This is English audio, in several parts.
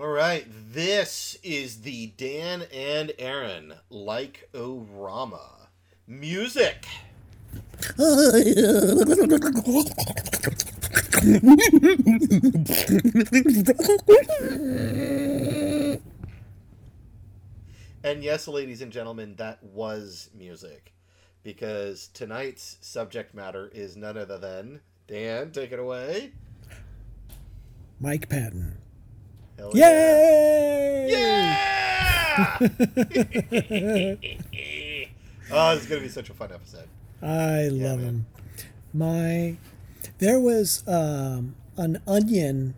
All right, this is the Dan and Aaron Like-O-Rama music. And yes, ladies and gentlemen, that was music. Because tonight's subject matter is none other than. Dan, take it away. Mike Patton. Hell Yay! Yeah! oh, it's going to be such a fun episode. I love man. him. My, there was um, an Onion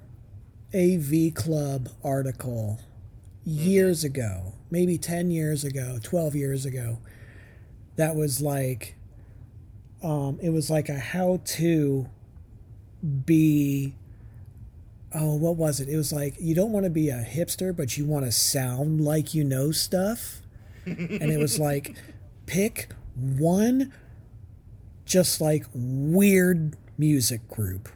AV Club article years ago, maybe 10 years ago, 12 years ago, that was like, um, it was like a how to be, oh, what was it? It was like, you don't want to be a hipster, but you want to sound like you know stuff. and it was like, pick one just like weird music group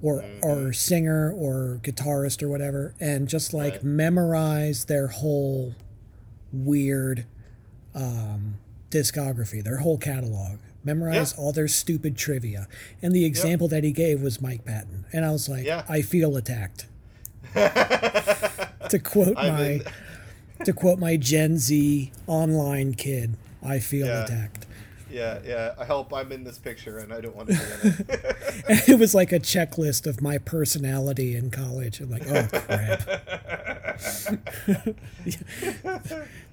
or or singer or guitarist or whatever and just like Right. memorize their whole weird um, discography their whole catalog memorize Yeah. all their stupid trivia and the example that he gave was mike patton and i was like Yeah. i feel attacked to quote I'm my to quote my gen z online kid i feel Yeah. attacked Yeah, yeah. I hope I'm in this picture and I don't want to be in it. And it was like a checklist of my personality in college. I'm like, oh crap.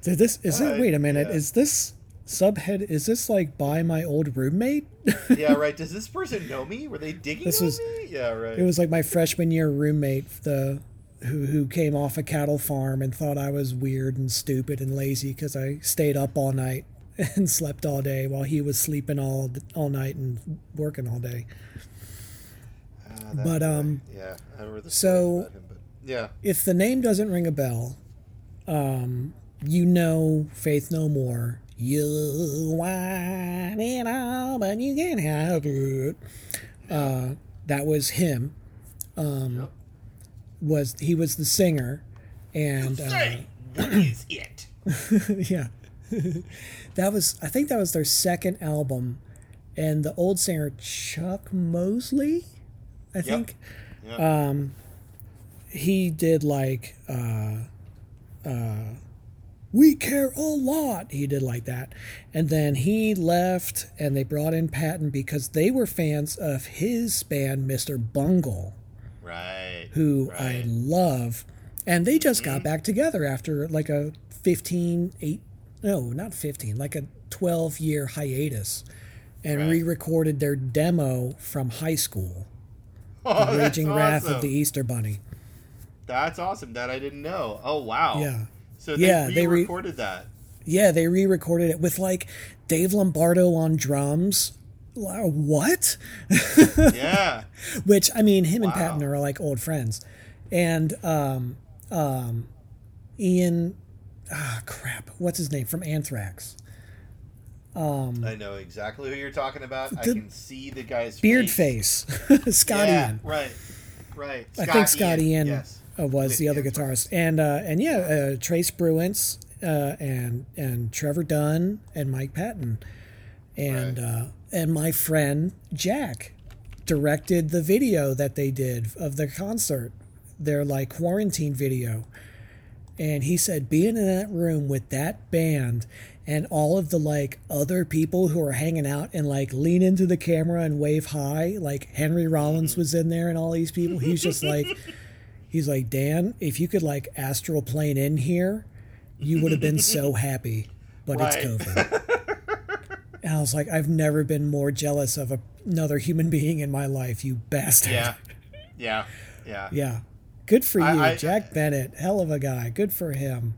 so this is it. Wait a minute. yeah. Is this subhead? Is this like by my old roommate? yeah, right. Does this person know me? Were they digging This was- me? Yeah, right. it was like my freshman year roommate, the who who came off a cattle farm and thought I was weird and stupid and lazy because I stayed up all night and slept all day while he was sleeping all all night and working all day. That but, um, yeah, I remember the so- him, but yeah, if the name doesn't ring a bell, um, you know Faith No More. You want it all, but you can't have it. Uh, that was him. Um, Yep. Was he was the singer, and uh, Say, what is it? yeah, that was I think that was their second album, and the old singer Chuck Mosley, I think Yeah. he did like uh uh we care a lot he did like that and then he left and they brought in patton because they were fans of his band mr bungle right. who i love and they just got mm-hmm. back together after like a 15 8 no not 15 like a 12 year hiatus and Right. re-recorded their demo from high school Oh, raging wrath of the easter bunny That's awesome. That I didn't know. Oh wow. yeah So they Yeah, they re- re-recorded that. Yeah, they re-recorded it with like Dave Lombardo on drums. What? Yeah. Which I mean, him and Patton are like old friends, and um, um, Ian, ah, crap, what's his name from Anthrax? I know exactly who you're talking about. I can see the guy's Beard face. face, Scott yeah, Ian. Right. Right. I think Scott Ian Yes. Uh, was the other guitarist, and uh, and yeah, uh, Trey Spruance uh, and and Trevor Dunn and Mike Patton, and Right. uh, and my friend Jack directed the video that they did of the concert, their like quarantine video, and he said being in that room with that band and all of the like other people who are hanging out and like lean into the camera and wave high like henry rollins was in there and all these people he's just like he's like dan if you could like astral plane in here you would have been so happy but it's Right. covid and i was like i've never been more jealous of a, another human being in my life you bastard Yeah. Yeah. Yeah. yeah good for you I- I- jack bennett hell of a guy good for him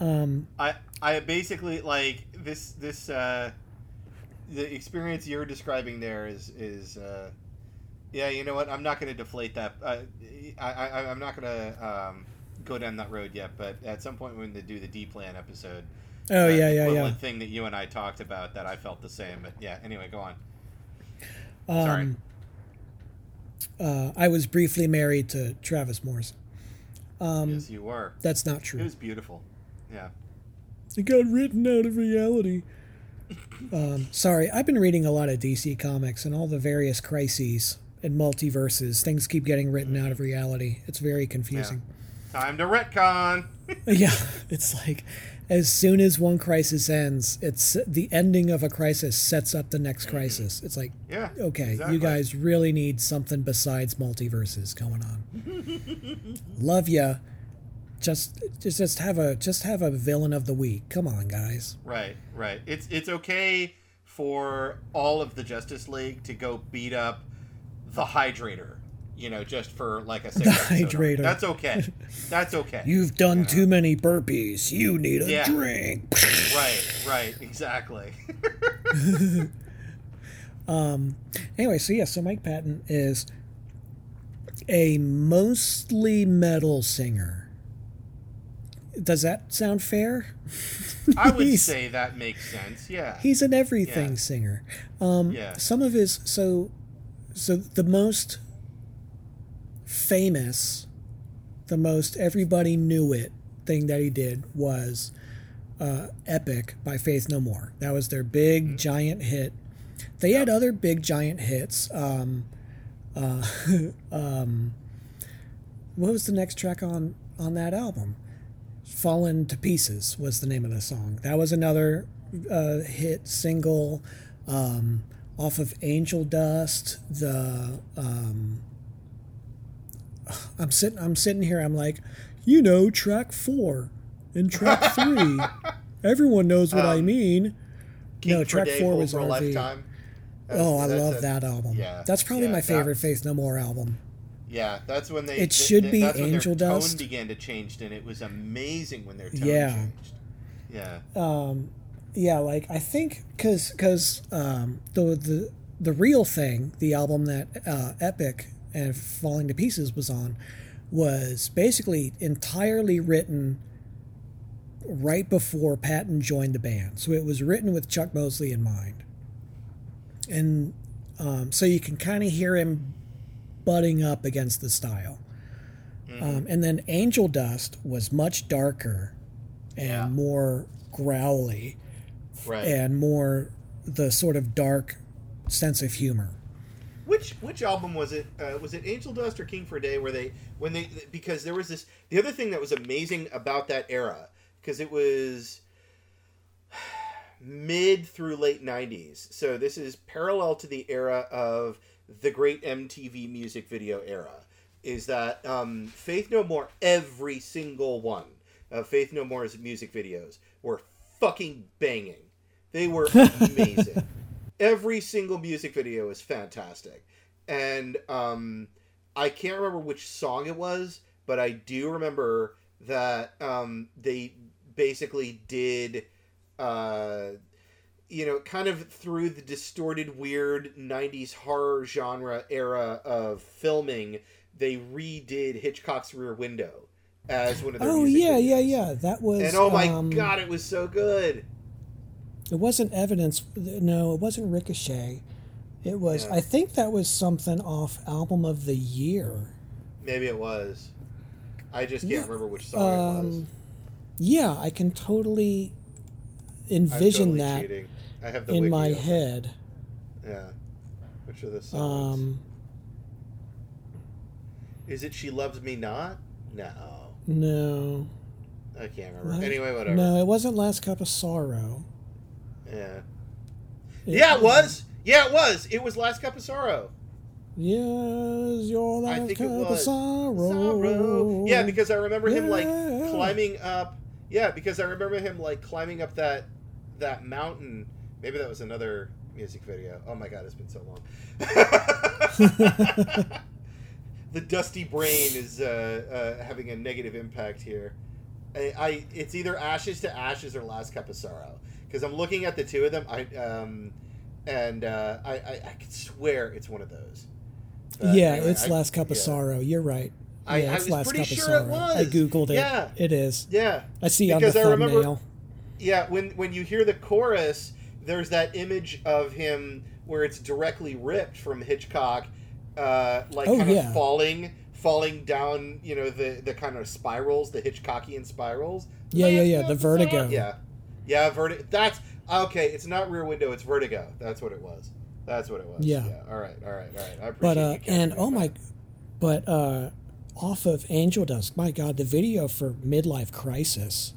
Um, I I basically like this this uh the experience you're describing there is is uh yeah you know what I'm not going to deflate that uh, I, I I'm not going to um go down that road yet but at some point when they do the D plan episode oh uh, yeah yeah yeah equivalent thing that you and I talked about that I felt the same but yeah anyway go on sorry Um, uh, I was briefly married to Travis Morrison. Um, yes, you were. That's not true. It was beautiful. Yeah. It got written out of reality. Um, sorry, I've been reading a lot of DC comics and all the various crises and multiverses. Things keep getting written out of reality. It's very confusing. Time to retcon. Yeah, it's like as soon as one crisis ends, it's the ending of a crisis sets up the next mm-hmm. crisis. It's like, Yeah. okay, exactly. you guys really need something besides multiverses going on. Love ya. Just, just, just have a, just have a villain of the week. Come on, guys. Right, right. It's it's okay for all of the Justice League to go beat up the Hydrator. You know, just for like a The. Hydrator. That's okay. That's okay. You've done Yeah. too many burpees. You need a Yeah. drink. Right, right, exactly. Um, anyway, so yeah, so Mike Patton is a mostly metal singer. Does that sound fair? I would say that makes sense. Yeah. He's an everything Yeah. singer. Um, Yeah. Some of his so so the most famous, the most everybody knew it thing that he did was uh, "Epic" by Faith No More. That was their big Mm-hmm. giant hit. They had other big giant hits. Um, uh, um, what was the next track on on that album? "Fallen to Pieces" was the name of the song. That was another uh, hit single um, off of Angel Dust. The um, I'm sitting I'm sitting here. I'm like, you know, track four and track three. Everyone knows what I Um, mean. King no, track Day, four was RV. lifetime. That's- Oh, I love a- that album. yeah, That's probably yeah, my favorite that- Faith No More album. Yeah, that's when they. It th- should th- be Angel their Dust. Tone began to change, and it was amazing when their tone Yeah. changed. Yeah. um, yeah, like I think because because um, the the the real thing, the album that uh, Epic and Falling to Pieces was on, was basically entirely written right before Patton joined the band. So it was written with Chuck Mosley in mind, and um, so you can kind of hear him butting up against the style. Um, and then Angel Dust was much darker and Yeah. more growly Right. and more the sort of dark sense of humor. Which which album was it? Uh, was it Angel Dust or King for a Day? Where they when they because there was this the other thing that was amazing about that era because it was mid through late '90s. So this is parallel to the era of the great MTV music video era. Is that um, Faith No More? Every single one of Faith No More's music videos were fucking banging. They were amazing every single music video is fantastic and um i can't remember which song it was but i do remember that um they basically did uh you know kind of through the distorted weird 90s horror genre era of filming they redid hitchcock's rear window as one of their Oh yeah, yeah, yeah. That was. and oh my um, god it was so good It wasn't evidence. No, it wasn't Ricochet. It was. Yeah. I think that was something off album of the year. maybe it was i just can't Yeah, remember which song it was Um, yeah, I can totally envision totally that cheating. I have the in my head. Yeah. Which are the songs? Um, Is it "She Loves Me Not"? No, no, I can't remember. What? Anyway, whatever. no, it wasn't Last Cup of Sorrow. Yeah. yeah, it was. Yeah, it was. It was "Last Cup of Sorrow." Yes, your I last think cup it of sorrow. Sorrow. Yeah, because I remember him like climbing up. Yeah, because I remember him like climbing up that that mountain. Maybe that was another music video. Oh my god, it's been so long. the dusty brain is uh, uh, having a negative impact here. I, I it's either ashes to ashes or last cup of sorrow because I'm looking at the two of them. I um and uh, I, I I could swear it's one of those. But yeah, anyway, it's I- Last Cup of yeah. Sorrow. You're right. I- yeah, I it's was Last pretty Cup of sure it Sorrow. was. I googled it. Yeah. It is. Yeah, I see on the Because I remember- thumbnail. yeah. When when you hear the chorus, there's that image of him where it's directly ripped from Hitchcock, uh, like Oh, kind yeah. of falling falling down, you know, the the kind of spirals, the Hitchcockian spirals. Yeah, yeah, Last yeah, the episode? vertigo. Yeah, yeah, vertigo. That's okay. It's not Rear Window. It's Vertigo. That's what it was. That's what it was. Yeah. All right. All right. All right. I appreciate but uh and oh on my that. but uh off of angel dust my god the video for midlife crisis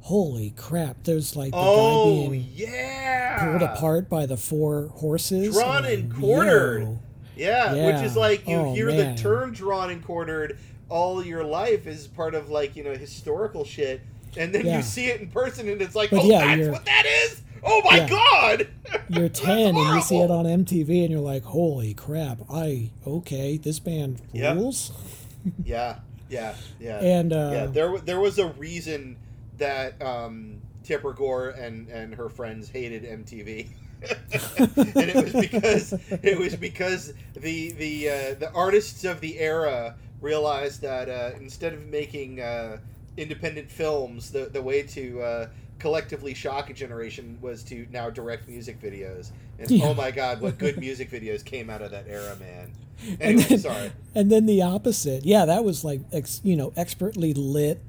holy crap there's like the guy Oh being yeah. pulled apart by the four horses Drawn Oh, and quartered. yo. Yeah, Yeah. which is like you Oh, hear man. the term drawn and quartered all your life as part of like you know historical shit, and then Yeah. you see it in person, and it's like, But oh, yeah, that's what that is. Oh my Yeah. god! you're 10 and you see it on MTV and you're like holy crap I okay this band Yep. rules Yeah, yeah, yeah. and uh yeah, there there was a reason that um, Tipper Gore and and her friends hated MTV. and it was because it was because the the uh, the artists of the era realized that uh, instead of making uh, independent films, the the way to uh, collectively shock a generation was to now direct music videos. And Yeah. oh my God, what good music videos came out of that era, man! And then- sorry. and then the opposite yeah that was like ex, you know expertly lit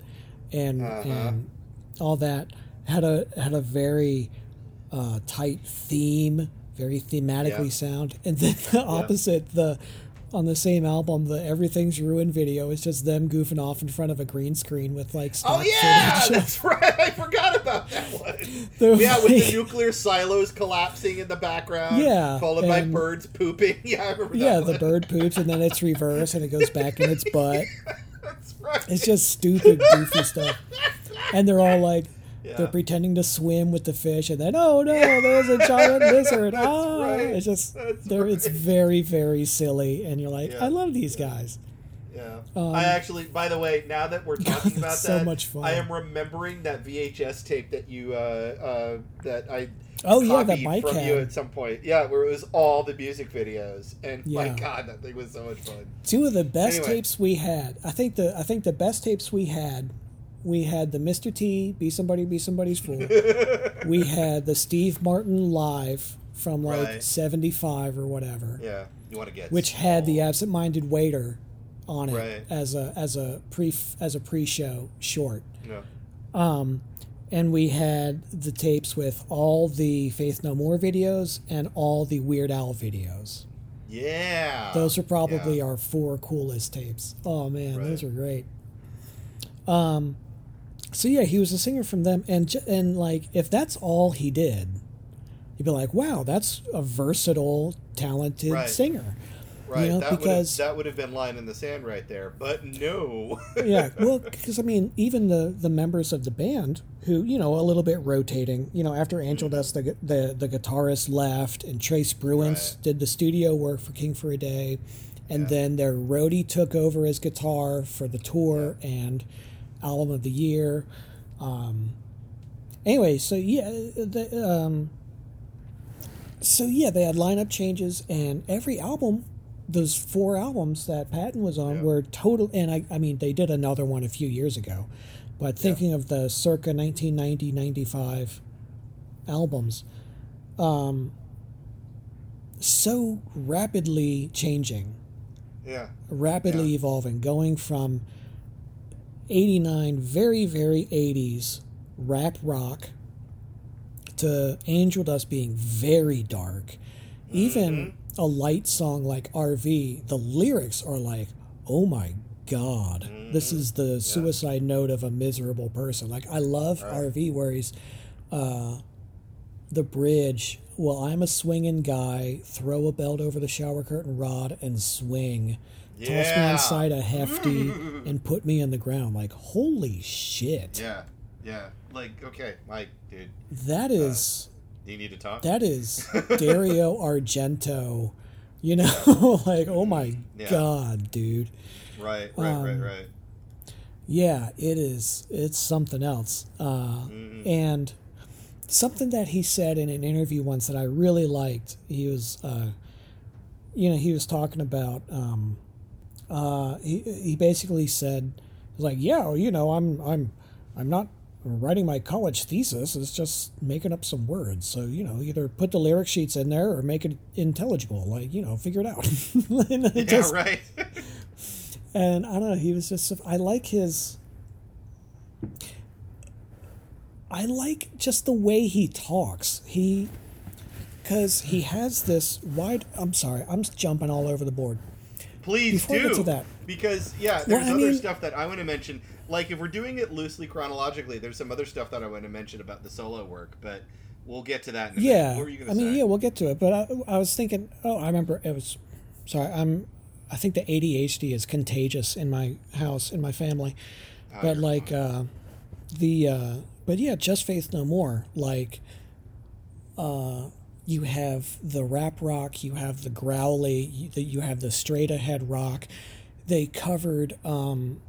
and Uh-huh. and all that had a had a very uh, tight theme very thematically Yeah. sound and then the opposite the on the same album the everything's ruined video is just them goofing off in front of a green screen with like Oh yeah, footage. that's right. I forgot about that one. Yeah, with the nuclear silos collapsing in the background. Yeah, followed by birds pooping. Yeah, I remember. That. Yeah that the bird poops and then it's reversed and it goes back in its butt That's right. It's just stupid, goofy stuff. And they're all like, Yeah. they're pretending to swim with the fish, and then, oh no, there's a giant lizard. Ah, right. it's just, That's they're, it's very, very silly, and you're like, Yeah. I love these guys. Yeah. Um, I actually, by the way, now that we're talking about so that, much fun. I am remembering that VHS tape that you uh, uh, that I Oh yeah, that bike from you at some point. Yeah, where it was all the music videos, and my God, that thing was so much fun. two of the best Anyway. tapes we had. I think the I think the best tapes we had. We had the Mr. T, Be Somebody, Be Somebody's Fool. we had the Steve Martin live from like Right. 75 or whatever. Yeah, you want to get which had the absent-minded waiter on it Right. as a as a pre as a pre-show short. Yeah. Um, and we had the tapes with all the Faith No More videos and all the Weird Al videos. Yeah. Those are probably Yeah. our four coolest tapes. Oh man, Right. those are great. Um, so yeah, he was a singer from them, and and like if that's all he did, you'd be like, wow, that's a versatile, talented Right. singer. Right, know, that because- would have, that would have been line in the sand right there, but no. yeah, well, because I mean, even the the members of the band who you know a little bit rotating. You know, after Angel mm-hmm. Dust, the the, the guitarist left, and Trey Spruance Right. did the studio work for King for a Day, and Yeah. then their roadie took over as guitar for the tour and album of the year. Um, anyway, so yeah, the, um, so yeah, they had lineup changes, and every album, those four albums that Patton was on Yeah. were total. And I, I mean, they did another one a few years ago, but thinking of the circa 1990 95 albums, um, so rapidly changing, yeah. rapidly Yeah. evolving, going from 89, very, very 80s rap rock to Angel Dust being very dark. Even a light song like RV, the lyrics are like, oh my God, this is the suicide note of a miserable person. Like, I love RV where he's uh, the bridge. Well, I'm a swinging guy. Throw a belt over the shower curtain rod and swing. Toss me inside a hefty and put me on the ground. Like, holy shit. Yeah. Yeah. Like, okay, Mike, dude, That is do you need to talk? that is Dario Argento. You know, like, oh my Yeah. god, dude. right, right, right, um, right. Yeah, it is. It's something else. Uh, Mhm. And something that he said in an interview once that I really liked. He was, uh, you know, he was talking about. Um, uh, he he basically said, like, yeah, well, you know, I'm I'm I'm not writing my college thesis. It's just making up some words. So you know, either put the lyric sheets in there or make it intelligible. Like you know, figure it out. And I Yeah, just- right. and I don't know. He was just. I like his. I like just the way he talks. He, because he has this wide. I'm sorry, I'm jumping all over the board. Please Before do. get to that. Because yeah, there's I other mean- stuff that I want to mention. Like if we're doing it loosely chronologically, there's some other stuff that I want to mention about the solo work, but we'll get to that. In a. Yeah, What were you gonna I mean, say? yeah, we'll get to it. But I, I was thinking. Oh, I remember it was. Sorry, I'm. I think the ADHD is contagious in my house in my family, Oh, but like uh, the. Uh, but yeah, just faith no more. Like, uh, you have the rap rock, you have the growly, you, you have the straight ahead rock. They covered um,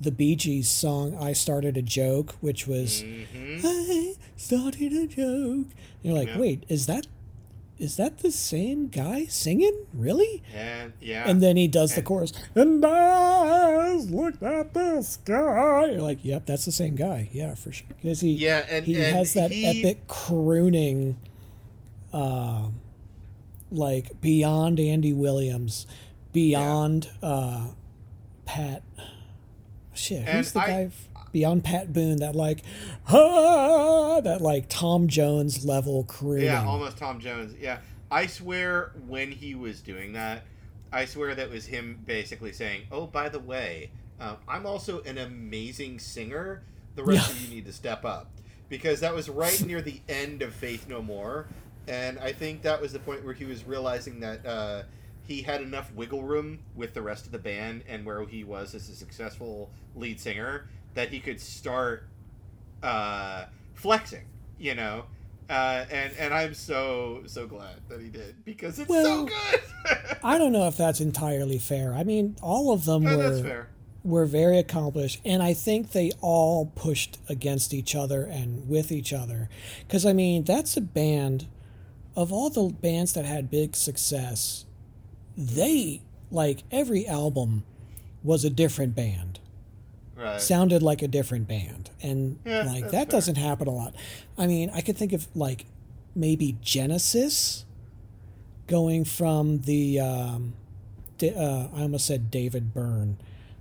the Bee Gees song "I Started a Joke," which was. Mhm. I started a joke. You're like, Yeah. wait, is that is that the same guy singing? Really? and yeah, And then he does the chorus. And I looked at the sky. You're like, yep, that's the same guy. Yeah, for sure. Because he yeah, and he and has that he- epic crooning, uh, like beyond Andy Williams, beyond uh, Pat. Shit, And who's the I- guy f- beyond Pat Boone? That like, ah, that like Tom Jones level career. Yeah, almost Tom Jones. Yeah, I swear when he was doing that, I swear that was him basically saying, "Oh, by the way, um, I'm also an amazing singer. The rest Yeah. of you need to step up." Because that was right near the end of Faith No More, and I think that was the point where he was realizing that uh, he had enough wiggle room with the rest of the band and where he was as a successful lead singer that he could start uh, flexing. You know, uh, and and I'm so so glad that he did because it's Well, so good. I don't know if that's entirely fair. I mean, all of them were that's fair. were very accomplished, and I think they all pushed against each other and with each other. Because I mean, that's a band of all the bands that had big success. They like every album was a different band, Right. sounded like a different band, and Yeah, like that fair. doesn't happen a lot. I mean, I could think of like maybe Genesis going from the um, uh, I almost said David Byrne,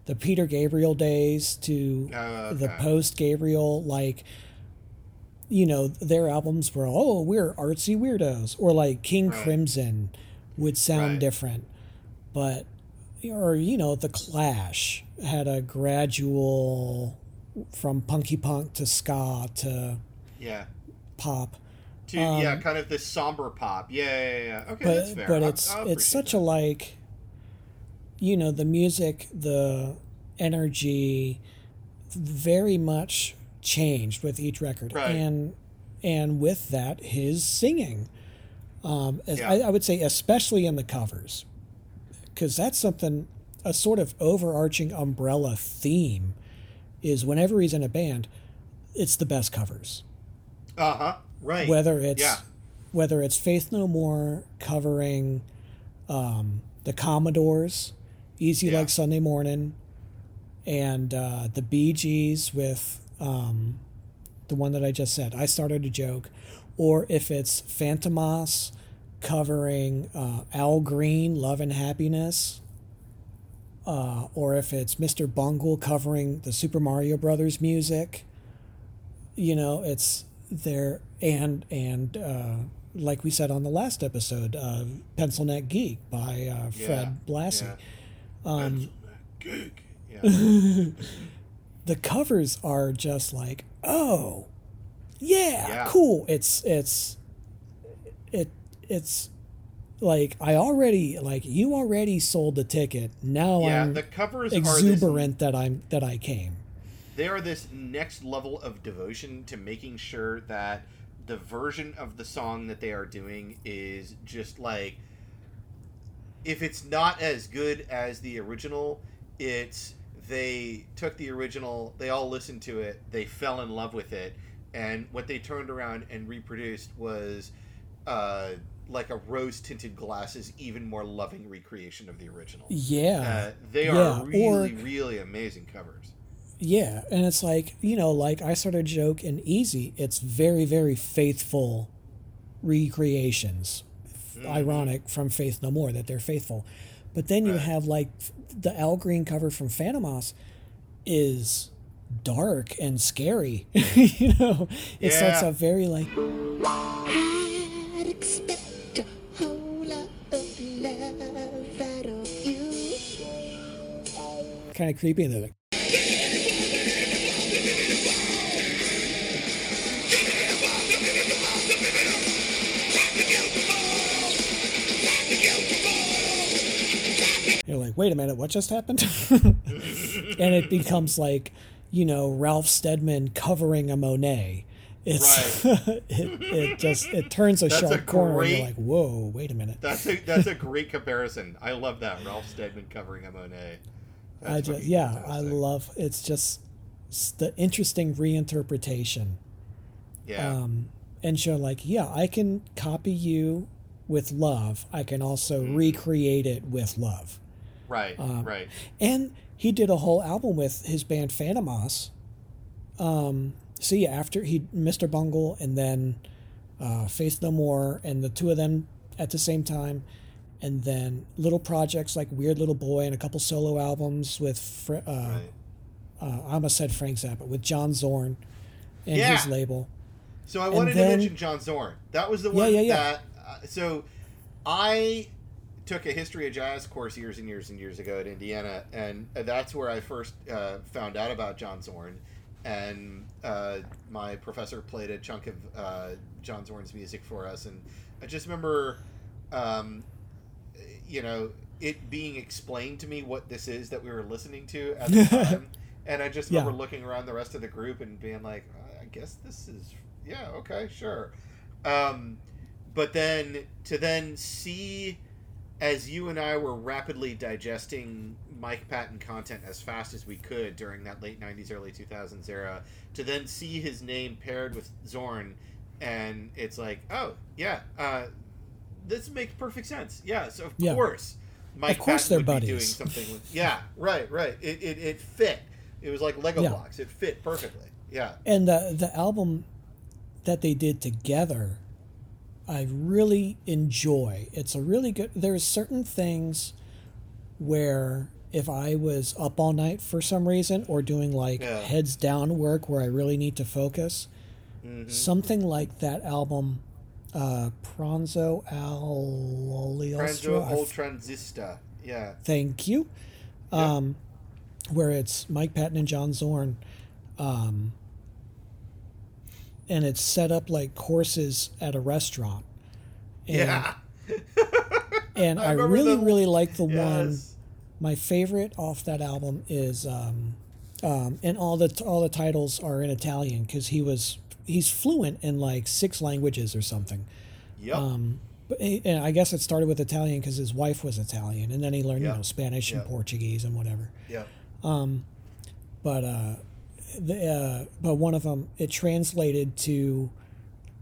the Peter Gabriel days to Oh, the post Gabriel, like you know, their albums were oh we're artsy weirdos, or like King Right. Crimson would sound Right. different, but or you know the Clash had a gradual from punky punk to ska to Yeah. pop. To yeah, Um, kind of this somber pop. Yeah, yeah, yeah. Okay, but that's fair. but I- it's I'll it's such a like you know the music the energy very much changed with each record Right. and and with that his singing um as Yeah. I, I would say especially in the covers because that's something a sort of overarching umbrella theme is whenever he's in a band it's the best covers. Uh huh. Right. whether it's Yeah. whether it's Faith No More covering um, the Commodores, Easy Yeah. Like Sunday Morning, and uh, the Bee Gees with um, the one that I just said. I started a joke, or if it's Fantômas covering uh, Al Green, Love and Happiness. Uh, or if it's Mr. Bungle covering the Super Mario Brothers music, you know, it's there and and uh, like we said on the last episode, uh, Pencil Neck Geek by uh, Fred Yeah, Blassie. yeah. Um, Geek. Yeah. the covers are just like, oh, yeah, Yeah. cool. It's it's it it's like I already like you already sold the ticket. Now yeah. I'm The covers are exuberant that I'm that I came. They are this next level of devotion to making sure that the version of the song that they are doing is just like if it's not as good as the original, it's they took the original, they all listened to it, they fell in love with it, and what they turned around and reproduced was uh, like a rose tinted glasses, even more loving recreation of the original. Yeah. Uh, they are really, or- really amazing covers. Yeah, and it's like you know, like I started a joke in Easy. It's very, very faithful recreations. Mm-hmm. Ironic from Faith No More that they're faithful, But then you Right. have like the Al Green cover from Fantômas is dark and scary. you know, it's Yeah. it's a very like I'd expect a whole lot of love out of you. kind of creepy and they're like you're like wait a minute what just happened and it becomes like you know ralph steadman covering a monet it's it, it just it turns a That's a sharp corner and you're like whoa wait a minute That's a that's a great comparison. I love that Ralph Steadman covering a Monet. That's I just yeah, I love it's just s- the interesting reinterpretation. Yeah, Um, and show like, yeah, I can copy you with love. I can also Mm-hmm. recreate it with love. Right, um, right. And he did a whole album with his band Fantômas. Um, yeah, after he Mr. Bungle and then uh, Faith No More, and the two of them at the same time, and then little projects like Weird Little Boy and a couple solo albums with Fr- uh, Right. uh, I almost said Frank Zappa with John Zorn and Yeah. his label. So I wanted then- to mention John Zorn. That was the one yeah, yeah. that. Uh, so I took a history of jazz course years and years and years ago at Indiana, and that's where I first uh, found out about John Zorn. And uh, my professor played a chunk of uh, John Zorn's music for us, and I just remember, um, you know, it being explained to me what this is that we were listening to at the time. And I just remember Yeah. looking around the rest of the group and being like, I guess this is, yeah, okay, sure. Um, but then to then see, as you and I were rapidly digesting Mike Patton content as fast as we could during that late 90s, early 2000s era, to then see his name paired with Zorn, and it's like, oh, yeah, uh, this makes perfect sense. Yeah, so of Yeah. course. Mike Of course Patton they're would be doing buddies. something with yeah right right it, it, it fit it was like lego Yeah. blocks it fit perfectly yeah And the the album that they did together, I really enjoy. It's a really good. There's certain things where if I was up all night for some reason or doing like Yeah. heads down work where I really need to focus, Mm-hmm. something like that album, uh, Pranzo al Transo old transistor yeah Thank you. Yeah. Um, where it's Mike Patton and John Zorn, um, and it's set up like courses at a restaurant. And, yeah and I I, really, the- really like the one. My favorite off that album is, um, um, and all the all the titles are in Italian because he was he's fluent in like six languages or something. yep Um, but he- and I guess it started with Italian because his wife was Italian, and then he learned Yeah. you know Spanish and Portuguese and whatever. Yeah. Um But uh, the uh, but one of them it translated to,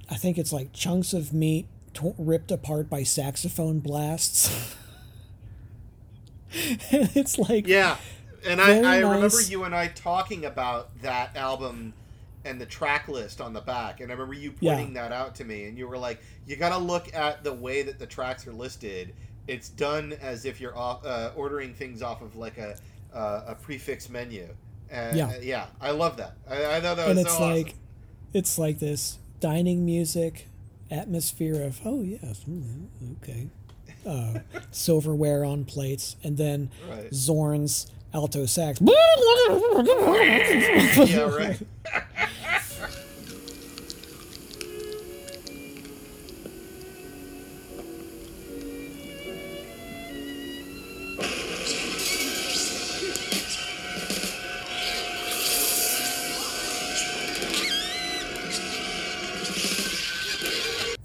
I think it's like chunks of meat to- ripped apart by saxophone blasts. it's like yeah and I, I remember you and i talking about that album and the track list on the back and i remember you Yeah. pointing that out to me and you were like you gotta look at the way that the tracks are listed it's done as if you're off, uh, ordering things off of like a uh, a prix fixe menu and Yeah. uh, yeah i love that i, I thought that and was it's so like awesome. it's like this dining music atmosphere of oh yes mm, okay uh, silverware on plates and then Right. zorn's alto sax yeah right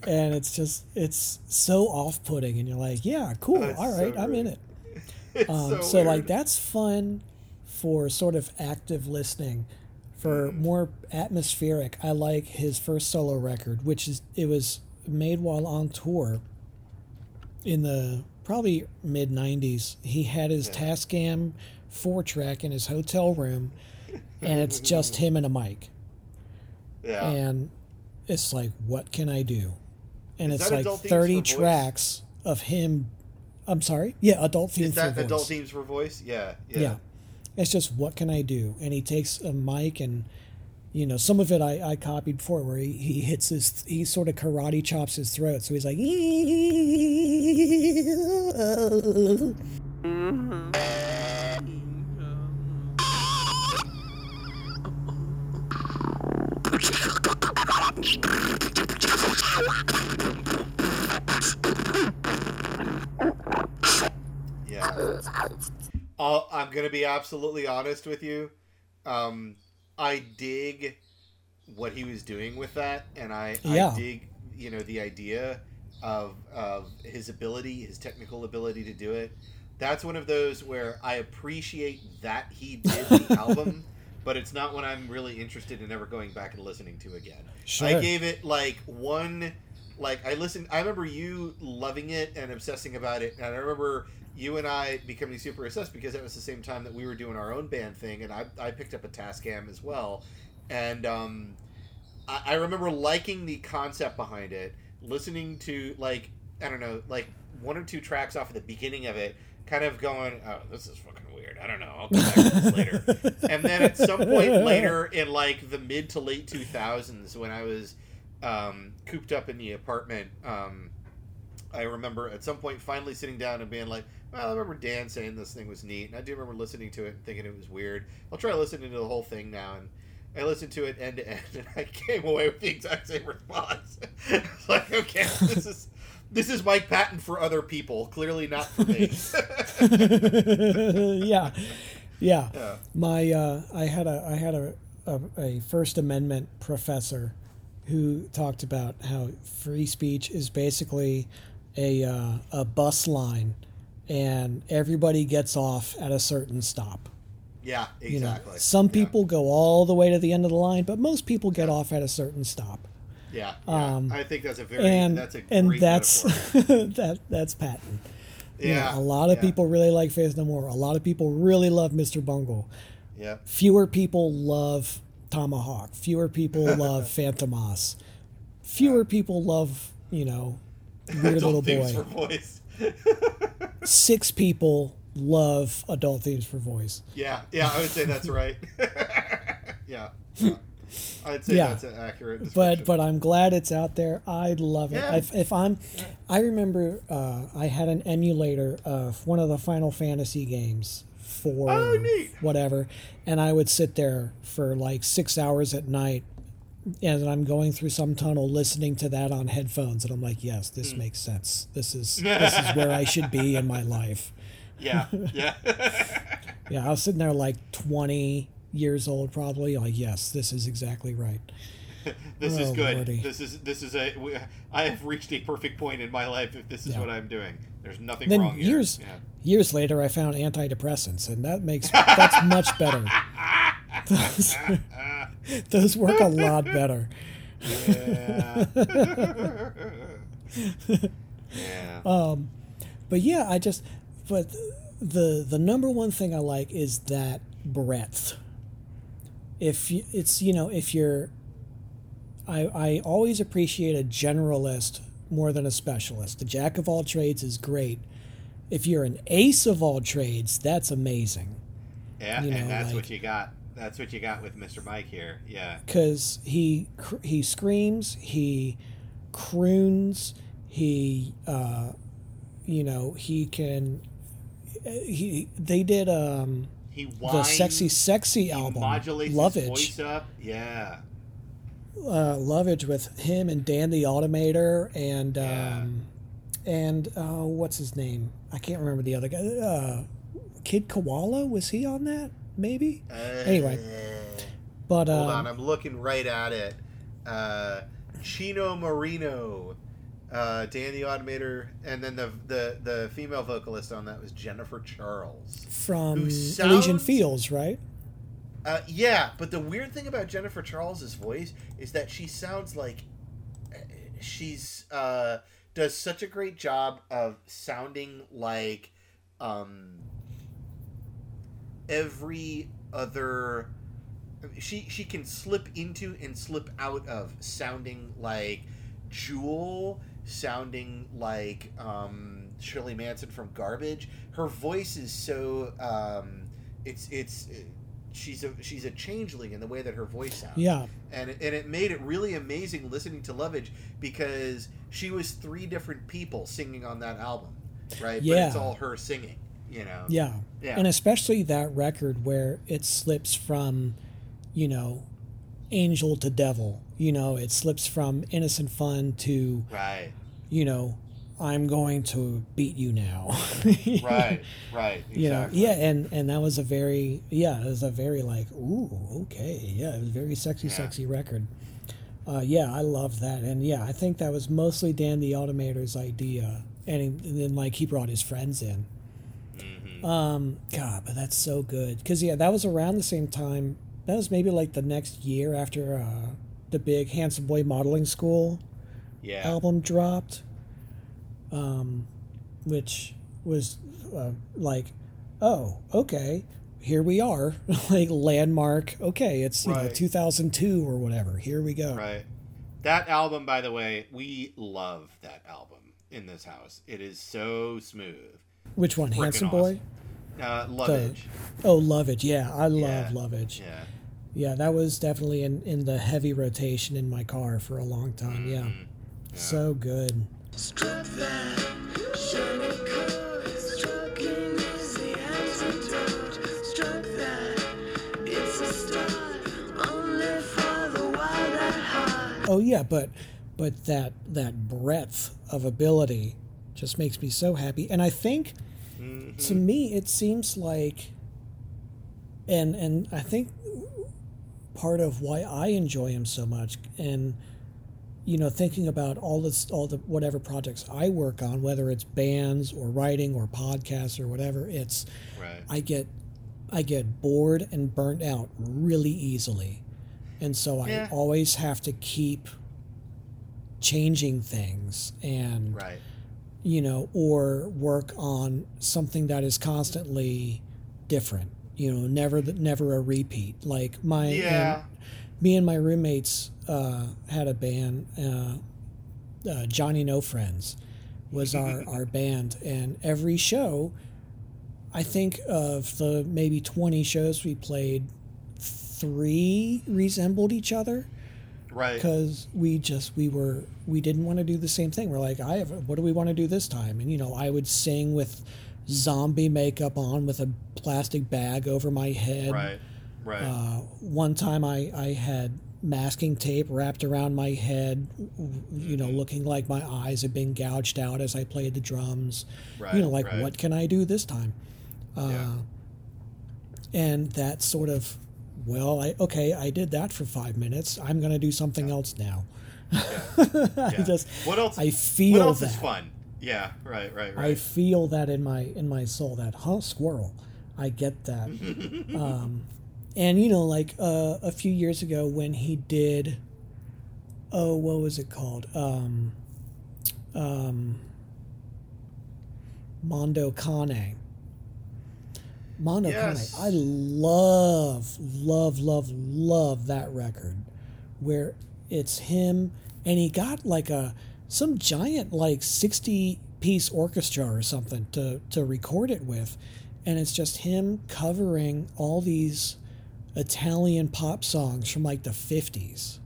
and it's just it's so off-putting and you're like yeah cool all so i'm in it. Um, so, so, like that's fun for sort of active listening for Mm. more atmospheric. I like his first solo record which is it was made while on tour in the probably mid 90s he had his tascam four track in his hotel room and it's just him and a mic. Yeah. And it's like what can i do and Is it's like 30 for Voice? tracks of him I'm sorry. Yeah, adult theme Is that for voice. adult themes for voice? Yeah, yeah. yeah. It's just what can I do? And he takes a mic and you know, some of it I, I copied before where he, he hits his he sort of karate chops his throat. So he's like Yeah. I'll, I'm gonna be absolutely honest with you. Um, I dig what he was doing with that, and I, Yeah. I dig you know the idea of of his ability, his technical ability to do it. That's one of those where I appreciate that he did the album, but it's not one I'm really interested in ever going back and listening to again. Sure. I gave it like one like I listened I remember you loving it and obsessing about it and I remember you and I becoming super obsessed because that was the same time that we were doing our own band thing and I, I picked up a Tascam as well and um, I, I remember liking the concept behind it listening to like I don't know like one or two tracks off of the beginning of it kind of going oh this is fucking weird. I don't know. I'll come back to this later. And then at some point later in like the mid to late 2000s when i was um, cooped up in the apartment um, i remember at some point finally sitting down and being like well i remember dan saying this thing was neat and i do remember listening to it and thinking it was weird. I'll try listening to the whole thing now. And I listened to it end to end, and I came away with the exact same response. Like, okay, this is this is Mike Patton for other people, clearly not for me. yeah, yeah. Yeah. My uh, I had a I had a, a a First Amendment professor who talked about how free speech is basically a uh, a bus line, and everybody gets off at a certain stop. yeah, You know, exactly. some Yeah. people go all the way to the end of the line, but most people get off at a certain stop. Yeah, yeah. Um, I think that's a very and that's a great and that's that that's Patton. You know, yeah. a lot of yeah, people really like Faith No More. A lot of people really love Mr. Bungle. Yeah, Fewer people love Tomahawk. Fewer people love Fantômas. Fewer people love, you know, Weird Little Boy. Six people love adult themes for voice. yeah, yeah. I would say that's right. yeah, yeah. I'd say Yeah. that's an accurate. But description. but I'm glad it's out there. I love it. Yeah. If, if I'm, I remember uh, I had an emulator of one of the Final Fantasy games for Oh, whatever, and I would sit there for like six hours at night, and I'm going through some tunnel listening to that on headphones, and I'm like, yes, this Hmm. makes sense. This is this is where I should be in my life. yeah, yeah. Yeah, I was sitting there like 20 years old, probably. Like, yes, this is exactly right. this is Oh, good. Lordy. This is this is a. we- I have reached a perfect point in my life if this is Yeah. what I'm doing. There's nothing then wrong here. years Yeah. years later i found antidepressants and that makes that's much better those, those work a lot better Yeah. yeah. um but yeah i just but the the number one thing i like is that breadth if you, it's you know if you're i i always appreciate a generalist more than a specialist the jack of all trades is great if you're an ace of all trades that's amazing Yeah, you know, and that's like- what you got. That's what you got with Mr. Mike here. Yeah. because he he screams, he croons, he uh, you know he can he they did um He the whines, sexy sexy he album modulates Lovage his voice up. Yeah. uh, Lovage with him and Dan the Automator and Yeah. um and uh, what's his name I can't remember the other guy uh, Kid Koala was he on that maybe Anyway, Uh, but hold um, on, I'm looking right at it. Uh, Chino Moreno, uh, Dan the Automator, and then the, the the female vocalist on that was Jennifer Charles. from who Elysian Fields right Uh, yeah, but the weird thing about Jennifer Charles's voice is that she sounds like she's uh, does such a great job of sounding like um, every other. She she can slip into and slip out of sounding like Jewel, sounding like um, Shirley Manson from Garbage. Her voice is so um, it's it's she's a she's a changeling in the way that her voice sounds. Yeah. and it, and it made it really amazing listening to Lovage because she was three different people singing on that album, right? But it's all her singing, you know. Yeah. Yeah. And especially that record where it slips from, you know, angel to devil. You know, it slips from innocent fun to, Right. you know, I'm going to beat you now. Right. Right. Exactly. You know, yeah, and and that was a very yeah, it was a very like ooh okay yeah, it was a very sexy Yeah. sexy record. Uh, yeah, I love that, and yeah, I think that was mostly Dan the Automator's idea, and, he, and then like he brought his friends in. Mhm. Um, God, but that's so good because yeah, that was around the same time. That was maybe like the next year after uh, the big Handsome Boy Modeling School Yeah. album dropped, um, which was uh, like, oh, okay, here we are, like landmark. Okay, it's you know 2002 or whatever. Here we go. Right. That album, by the way, we love that album in this house. It is so smooth. Which one, Handsome Boy? Uh, Lovage. Oh, Lovage. Yeah, I love Yeah. Lovage. Yeah. Yeah, that was definitely in, in the heavy rotation in my car for a long time. Yeah. Mhm. Yeah. So good. Struck that shiny chord, striking is the antidote. Struck that it's a start, only for the wild at heart. Oh yeah, but but that that breadth of ability just makes me so happy. And I think Mhm. to me it seems like and and I think part of why I enjoy him so much and you know thinking about all this all the whatever projects I work on whether it's bands or writing or podcasts or whatever it's Right. I get I get bored and burnt out really easily. And so I always have to keep changing things and Right. you know or work on something that is constantly different. You know, never never a repeat. Like my and me and my roommates uh, had a band uh, uh, Johnny No Friends was our, our band. And every show I think of the maybe 20 shows we played three resembled each other. Right. because we just we were we didn't want to do the same thing. We're like I have what do we want to do this time? And you know I would sing with zombie makeup on with a plastic bag over my head Right. Right. uh, one time I, I had masking tape wrapped around my head, you know, looking like my eyes had been gouged out as I played the drums. right. you know, like, right. what can I do this time? Uh, Yeah. And that sort of, well, I, okay, I did that for five minutes. I'm going to do something else now. I Yeah. just, What else? I feel what else that. is fun? Yeah. Right. Right. Right. I feel that in my in my soul that huh squirrel I get that um, and you know like uh, a few years ago when he did oh what was it called um, um, Mondo Cane Mondo Yes. Cane I love love love love that record where it's him and he got like a some giant like 60 piece orchestra or something to to record it with and it's just him covering all these Italian pop songs from like the 50s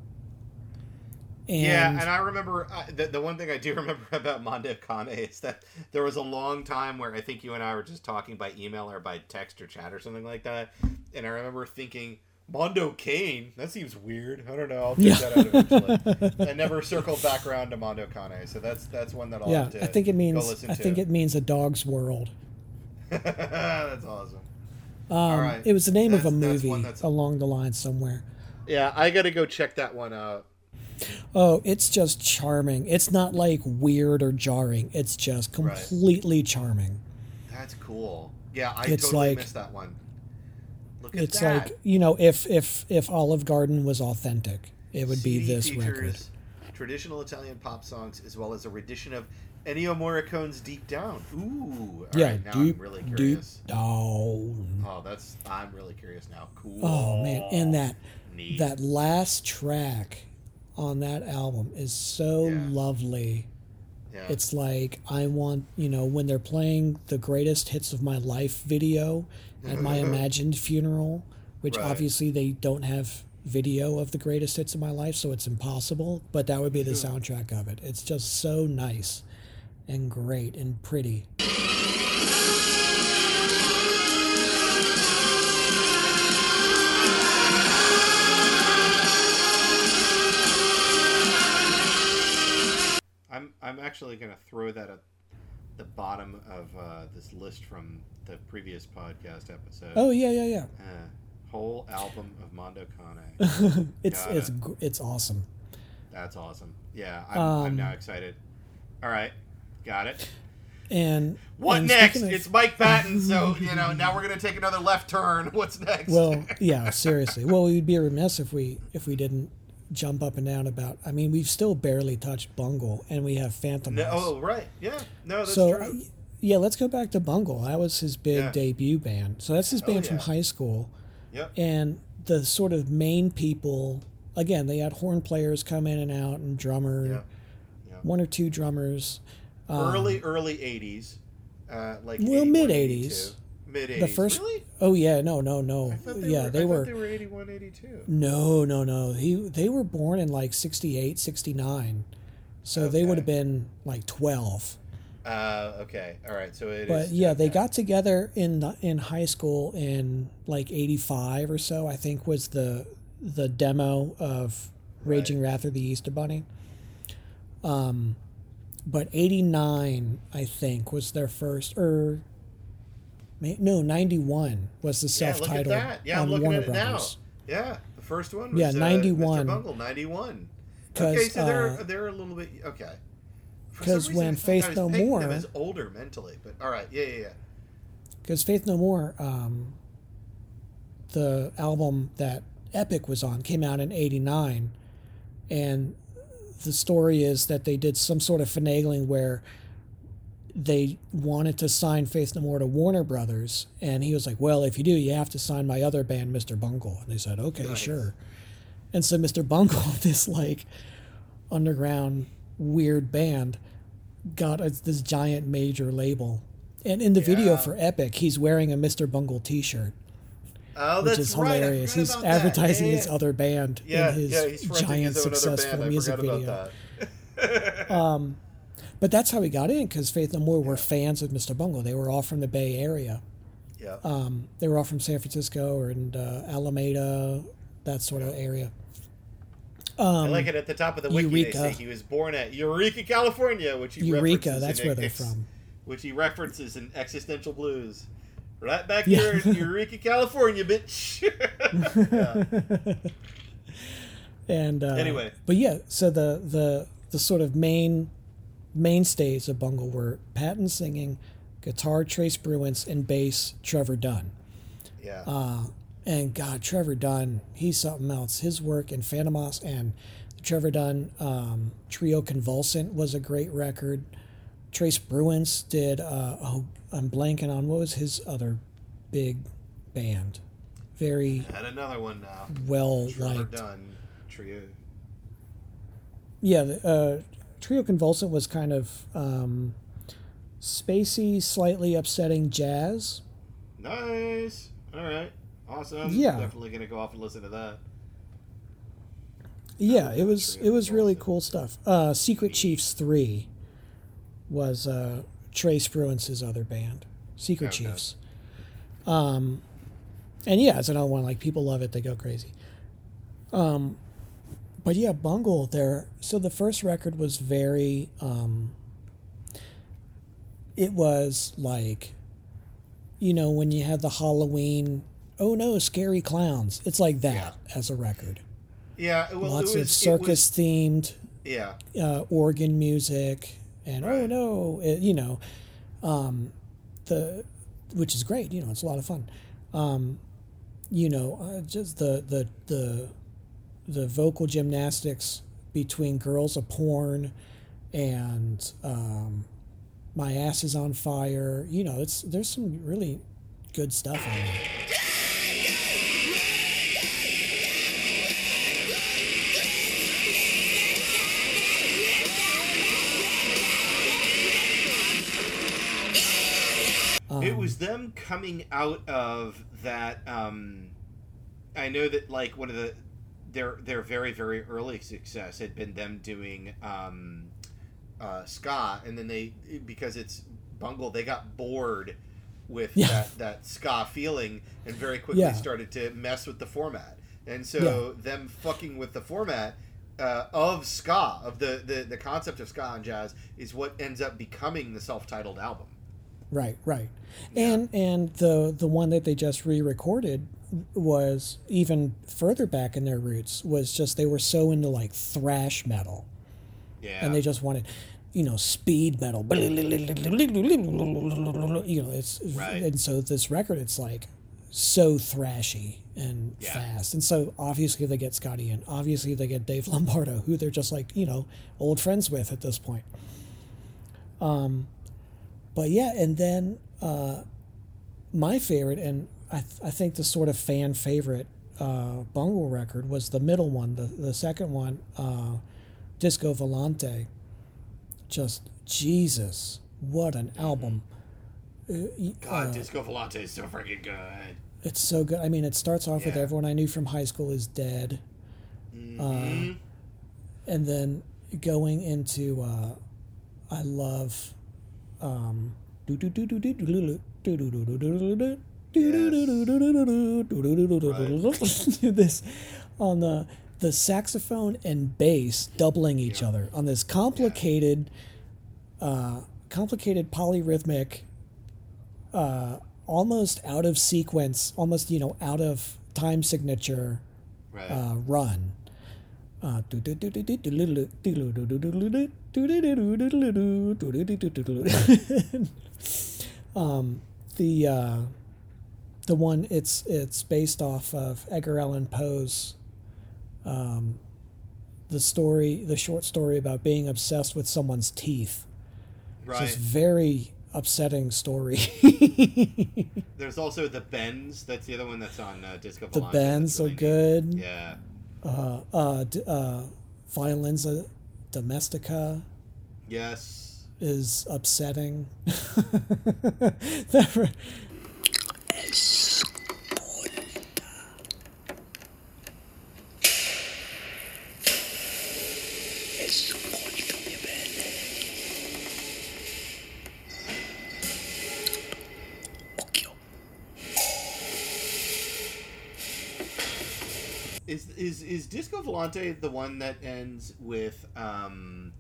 and yeah, and I remember uh, the, the one thing I do remember about Mondo Cane is that there was a long time where I think you and I were just talking by email or by text or chat or something like that, and I remember thinking Mondo Cane. That seems weird. I don't know. I'll check Yeah. that out eventually. I never circled back around to Mondo Cane, so that's that's one that I'll yeah have to I think it means I think it means a dog's world that's awesome. um, right. it was the name of a That's- that's movie that's- along the line somewhere Yeah, I got to go check that one out. Oh, it's just charming. It's not like weird or jarring. It's just Right. completely charming. That's cool. Yeah, I It's totally like- missed that one. Look It's like you know, if if if Olive Garden was authentic, it would be this features record. Traditional Italian pop songs, as well as a rendition of Ennio Morricone's "Deep Down." Ooh, yeah, right, now deep, I'm really deep down. Oh, oh, that's I'm really curious now. Cool. Oh man, and that Neat. that last track on that album is so Yeah. lovely. Yeah. It's like I want, you know, when they're playing the greatest hits of my life video at my imagined funeral, which Right. obviously they don't have video of the greatest hits of my life, so it's impossible, but that would be the soundtrack of it. It's just so nice and great and pretty. I'm I'm actually gonna throw that at the bottom of uh, this list from the previous podcast episode. Oh yeah, yeah, yeah. Uh, whole album of Mondo Cane. It's Got it's it's awesome. That's awesome. Yeah, I'm, I'm Um, now excited. All right, got it. And What and next? of- It's Mike Patton. So you know now we're gonna take another left turn. What's next? Well, yeah, seriously. Well, we'd be remiss if we if we didn't jump up and down about. I mean, we've still barely touched Bungle, and we have Phantom. no, oh right, yeah, no, that's so, true. Yeah, let's go back to Bungle. That was his big Yeah. debut band. So that's his Oh, band from high school, yep. and the sort of main people. Again, they had horn players come in and out, and drummer, Yeah. Yeah. one or two drummers. Um, early early '80s, uh, like Well, mid-eighties. mid '80s. The first, really? oh yeah, no, no, no, I thought they yeah, were, they were. They were 81, 82. No, no, no. He they were born in like 68, 69. So they would have been like 12. Uh, okay, all right. So it is. But yeah, they got together in the, in high school in like 85 or so, I think was the the demo of Raging Wrath of the Easter Bunny. Um but 89 I think was their first or may- no, 91 was the Yeah, self-titled that. Yeah, I'm on looking Warner at it Brothers. now. Yeah, the first one. Was, Yeah, uh, 91. Mr. Bungle, ninety-one. 'Cause, Okay, so they're uh, they're a little bit okay. For 'cause some reason, when Faith No More- them as older mentally, but all right, yeah, yeah, yeah. because Faith No More, um, the album that Epic was on, came out in '89, and the story is that they did some sort of finagling where they wanted to sign Faith No More to Warner Brothers, and he was like, "Well, if you do, you have to sign my other band, Mr. Bungle." And they said, "Okay, Nice. sure." And so Mr. Bungle, this like underground weird band, got a, this giant major label. And in the video for Epic, he's wearing a Mr. Bungle T-shirt, Oh, which is hilarious. forgot He's advertising Yeah, his yeah. other band Yeah, in his yeah, giant successful music video. that. But that's how he got in because Faith No More were fans of Mr. Bungle. They were all from the Bay Area. Yeah. Um, they were all from San Francisco or and uh, Alameda, that sort of area. I like it at the top of the wiki. um, Eureka. They say he was born at Eureka, California, which he Eureka, references that's in where they're ex- from. Which he references in Existential Blues. Right back here in Eureka, California, bitch. Yeah. And uh, Anyway. but yeah, so the the the sort of main mainstays of Bungle were Patton singing, guitar Trey Spruance, and bass Trevor Dunn. Yeah. Uh, and God, Trevor Dunn, he's something else. His work in Fantômas and the Trevor Dunn um, Trio Convulsant was a great record. Trey Spruance did, uh, oh, I'm blanking on what was his other big band. Very Had another one now. well Trevor liked. Dunn trio. Yeah, uh, Trio Convulsant was kind of um, spacey, slightly upsetting jazz. Nice. All right. Awesome. Yeah. Definitely gonna go off and listen to that. Yeah, it was it was really cool stuff. Uh, Secret Chiefs three was uh, Trey Spruance' other band, Secret Okay. Chiefs. Um, and yeah, it's another one like people love it; they go crazy. Um, but yeah, Bungle there. So the first record was very. Um, it was like, you know, when you had the Halloween. Oh no, scary clowns! It's like that as a record. Yeah. Well, Lots it of was, circus themed yeah. uh, organ music and oh no it, you know um, the which is great you know it's a lot of fun um, you know uh, just the the the the vocal gymnastics between girls of porn and um, my ass is on fire you know it's there's some really good stuff on there coming out of that. Um, I know that like one of the their their very very early success had been them doing um, uh, ska, and then they because it's bungle they got bored with Yeah. that that ska feeling and very quickly Yeah. started to mess with the format. And so them fucking with the format uh, of ska of the, the the concept of ska and jazz is what ends up becoming the self-titled album. Right, right. And and the the one that they just re-recorded was even further back in their roots was just they were so into like thrash metal Yeah. and they just wanted you know speed metal you know it's Right. and so this record it's like so thrashy and Yeah. fast and so obviously they get Scotty and obviously they get Dave Lombardo who they're just like you know old friends with at this point um but yeah and then uh my favorite and I, th- I think the sort of fan favorite uh bungle record was the middle one the, the second one uh Disco Volante. Just Jesus, what an album! Uh, God, uh, Disco Volante is so freaking good. it's so good. I mean, it starts off with "Everyone I Knew from High School Is Dead," Mhm. uh, and then going into uh, "I Love." Um, this on the the saxophone and bass doubling each other on this complicated uh, complicated polyrhythmic uh, almost out of sequence almost you know out of time signature right. uh, run um, the uh, the one it's it's based off of Edgar Allan Poe's um, the story the short story about being obsessed with someone's teeth. It's right. this very upsetting story. There's also the Bends. That's the other one that's on uh, Disco the Bends are good. Yeah. Uh, uh, d- uh, Violenza Domestica Yes. is upsetting. That re- Is is is Disco Volante the one that ends with um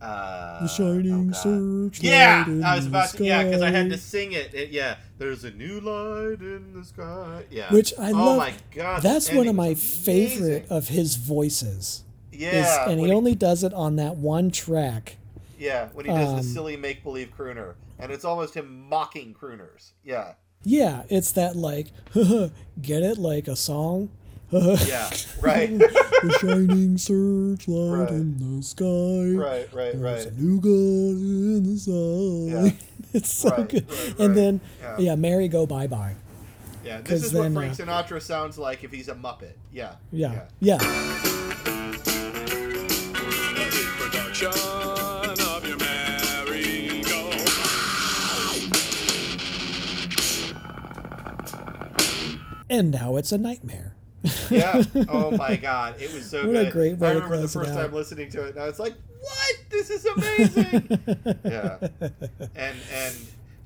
uh The shining oh searchlight Yeah, I was about to yeah, because I had to sing it. It- Yeah, there's a new light in the sky. Yeah, Which I oh love. my god, That's one of my favorite of his voices. is- Yeah, and he only does it on that one track. yeah when he does um, the silly make believe crooner, and it's almost him mocking crooners. Yeah, Yeah, it's that like, get it like a song. Yeah, right, the shining searchlight Right. in the sky. right, right, There's a right. new God in the sky. it's so Right, good. right, right. And then, Yeah. yeah, Merry Go Bye Bye. Yeah, this is what then, Frank uh, Sinatra sounds like if he's a Muppet. Yeah, Yeah, yeah. production of your merry-go. And now it's a nightmare. Yeah. Oh my god, it was so What a good. great way I remember the first time listening to it, and I was like, "What? This is amazing!" yeah. And and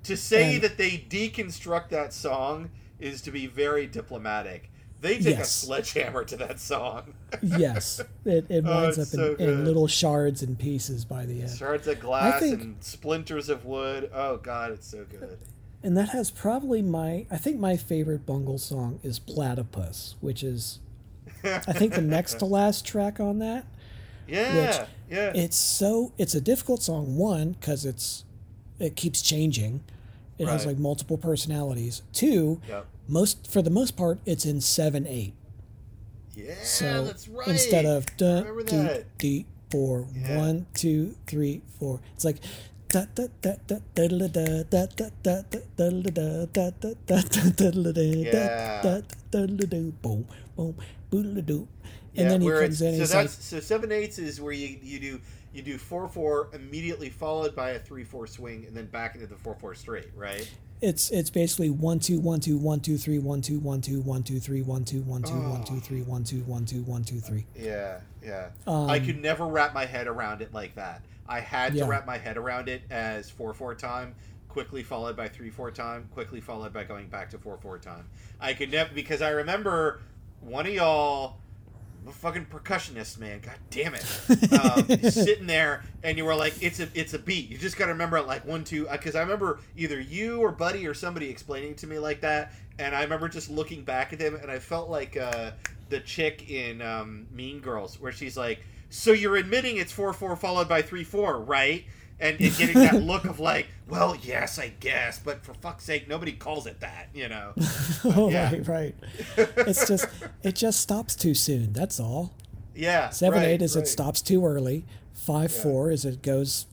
to say And- that they deconstruct that song is to be very diplomatic. They take a sledgehammer to that song. yes, it, it Oh, winds it's up so in, in little shards and pieces by the end. Shards of glass think- and splinters of wood. Oh god, it's so good. And that has probably my, I think my favorite Bungle song is Platypus, which is, I think, the next to last track on that. Yeah, yeah. It's so, it's a difficult song, one, because it's, it keeps changing. It has like multiple personalities. Two, Yep. most, for the most part, it's in 7 8. Yeah, So that's right. instead of remember dee, dee, four, Yeah. one, two, three, four. It's like Boom, boom. And then he comes in. So that's so seven eighths is where you you do you do four four immediately followed by a three four swing and then back into the four four straight, right? It's it's basically one two one two one two three one two one two one two three one two one two one two three one two one two one two three. Yeah, yeah. Um, I could never wrap my head around it like that. I had Yeah. to wrap my head around it as four four time, quickly followed by three four time, quickly followed by going back to four four time. I could never because I remember one of y'all, I'm a fucking percussionist man. God damn it, um, sitting there and you were like, it's a it's a beat. You just got to remember it like one two because I remember either you or Buddy or somebody explaining to me like that, and I remember just looking back at them, and I felt like uh, the chick in um, Mean Girls where she's like, so you're admitting it's four four followed by three four, right? And, and getting that look of like, well, yes, I guess, but for fuck's sake, nobody calls it that, you know? oh, Yeah. right, right. It's just it just stops too soon. That's all. Yeah. Seven right, eight is right. it stops too early. Five Yeah. four is it goes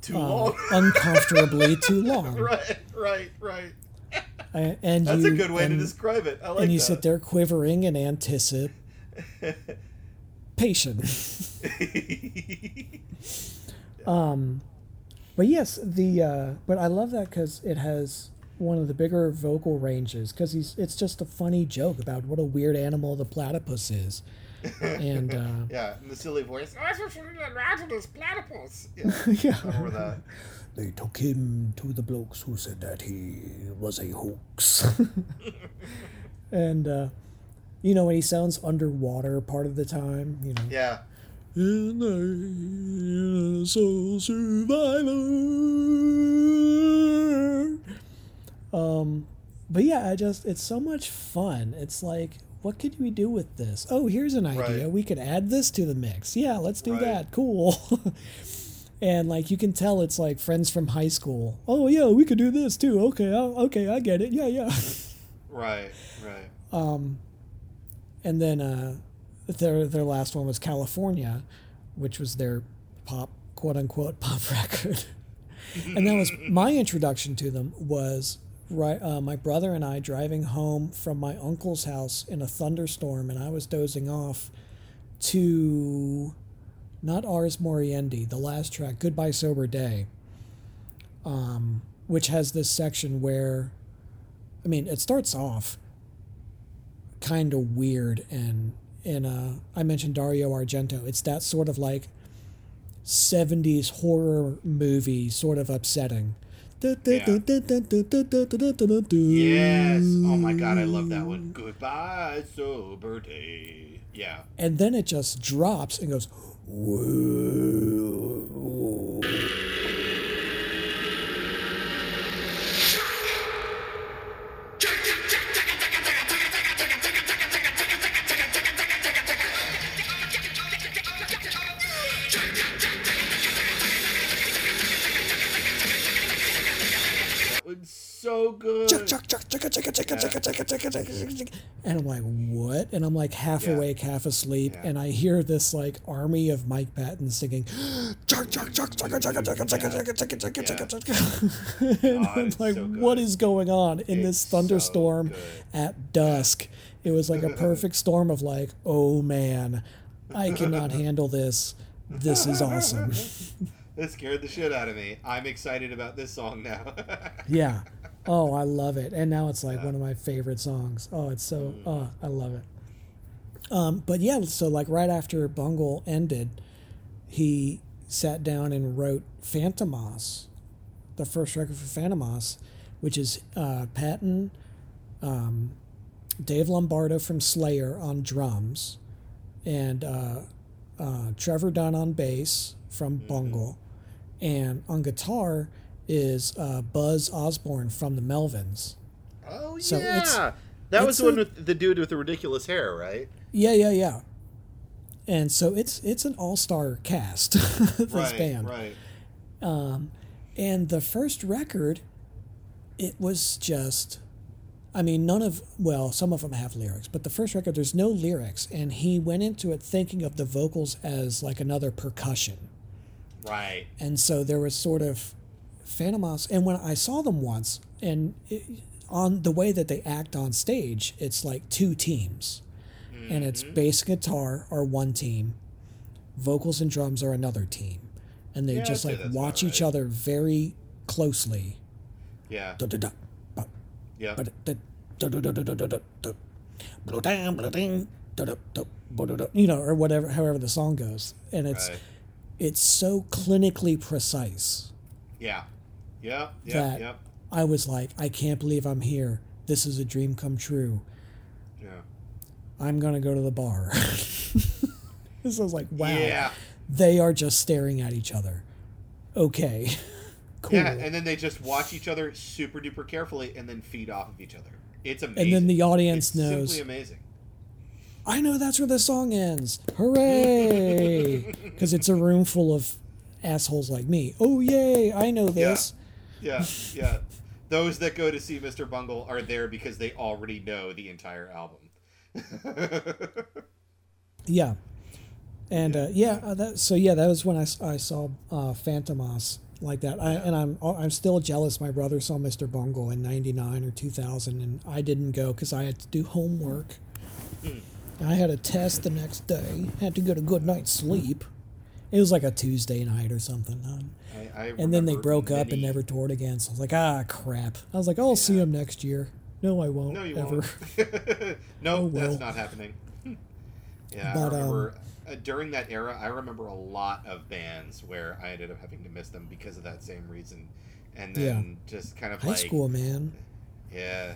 too uh, long. uncomfortably too long. right, right, right. And That's you, a good way to describe it. I like and you that. sit there quivering in anticipation. Um, but yes, the uh, but I love that because it has one of the bigger vocal ranges because he's it's just a funny joke about what a weird animal the platypus is, and uh, yeah, and the silly voice. Oh, it's a this platypus. Yeah, yeah, I remember that. they took him to the blokes who said that he was a hoax, and uh, you know when he sounds underwater part of the time, you know. Yeah, And I, a soul survivor. Um, but yeah, I just it's so much fun. It's like, what could we do with this? Oh, here's an idea. Right. We could add this to the mix. Yeah, let's do Right. that. Cool. and like you can tell, it's like friends from high school. Oh yeah, we could do this too. Okay, oh, okay, I get it. Yeah, yeah. right, right. Um, and then uh, their their last one was California, which was their pop quote unquote pop record, and that was my introduction to them. Was right uh, my brother and I driving home from my uncle's house in a thunderstorm, and I was dozing off to not Ars Moriendi, the last track, Goodbye Sober Day, um, which has this section where, I mean, it starts off kind of weird and and uh, I mentioned Dario Argento. It's that sort of like 70s horror movie, sort of upsetting. Yes. Oh my god, I love that one. Goodbye, sober day. Yeah. And then it just drops and goes. "Whoa." good. And I'm like, what? And I'm like half yeah. awake, half asleep, yeah. and I hear this like army of Mike Patton singing. and I'm like, what is going on in this thunderstorm at dusk? It was like a perfect storm of like, oh man, I cannot handle this. This is awesome. that scared the shit out of me. I'm excited about this song now. yeah. Oh, I love it. And now it's like one of my favorite songs. Oh, it's so oh, I love it. Um, but yeah, so like right after Bungle ended, he sat down and wrote Fantômas, the first record for Fantômas, which is uh, Patton, um, Dave Lombardo from Slayer on drums, and uh, uh, Trevor Dunn on bass from Bungle, and on guitar is uh, Buzz Osborne from the Melvins. oh So yeah. it's- that was it's the one with the dude with the ridiculous hair, right? Yeah, yeah, yeah. And so it's it's an all star cast. this right, band. right. Um, and the first record, it was just, I mean, none of, well, some of them have lyrics, but the first record, there's no lyrics. And he went into it thinking of the vocals as like another percussion. Right. And so there was sort of Fantômas. And when I saw them once, and it, on the way that they act on stage, it's like two teams. And it's bass guitar are one team, vocals and drums are another team, and they Yeah, just like watch about each other very closely. Yeah. Ba- Yeah. you know, or whatever, however the song goes, and it's Right. it's so clinically precise. Yeah. Yeah. Yeah. That- Yeah. I was like, I can't believe I'm here. This is a dream come true. Yeah. I'm gonna go to the bar. this was like, wow. Yeah. They are just staring at each other. Okay. cool. Yeah, and then they just watch each other super duper carefully and then feed off of each other. It's amazing. and then the audience it's knows. Simply amazing. I know that's where the song ends. Hooray! Because it's a room full of assholes like me. Oh yay! I know this. Yeah, yeah. Yeah. Those that go to see Mr. Bungle are there because they already know the entire album. Yeah. And uh, yeah, uh, that, so yeah, that was when I, I saw uh, Fantômas like that. I, and I'm uh, I'm still jealous. My brother saw Mr. Bungle in '99 or 2000, and I didn't go because I had to do homework. I had a test the next day. Had to get a good night's sleep. It was like a Tuesday night or something. Um, I, and then they broke up and never toured again. So I was like, ah, crap. I was like, I'll see them next year. No, I won't. No, you ever. won't. no, Oh, well. that's not happening. yeah, But, I um, remember uh, during that era. I remember a lot of bands where I ended up having to miss them because of that same reason, and then just kind of High like school, man. yeah.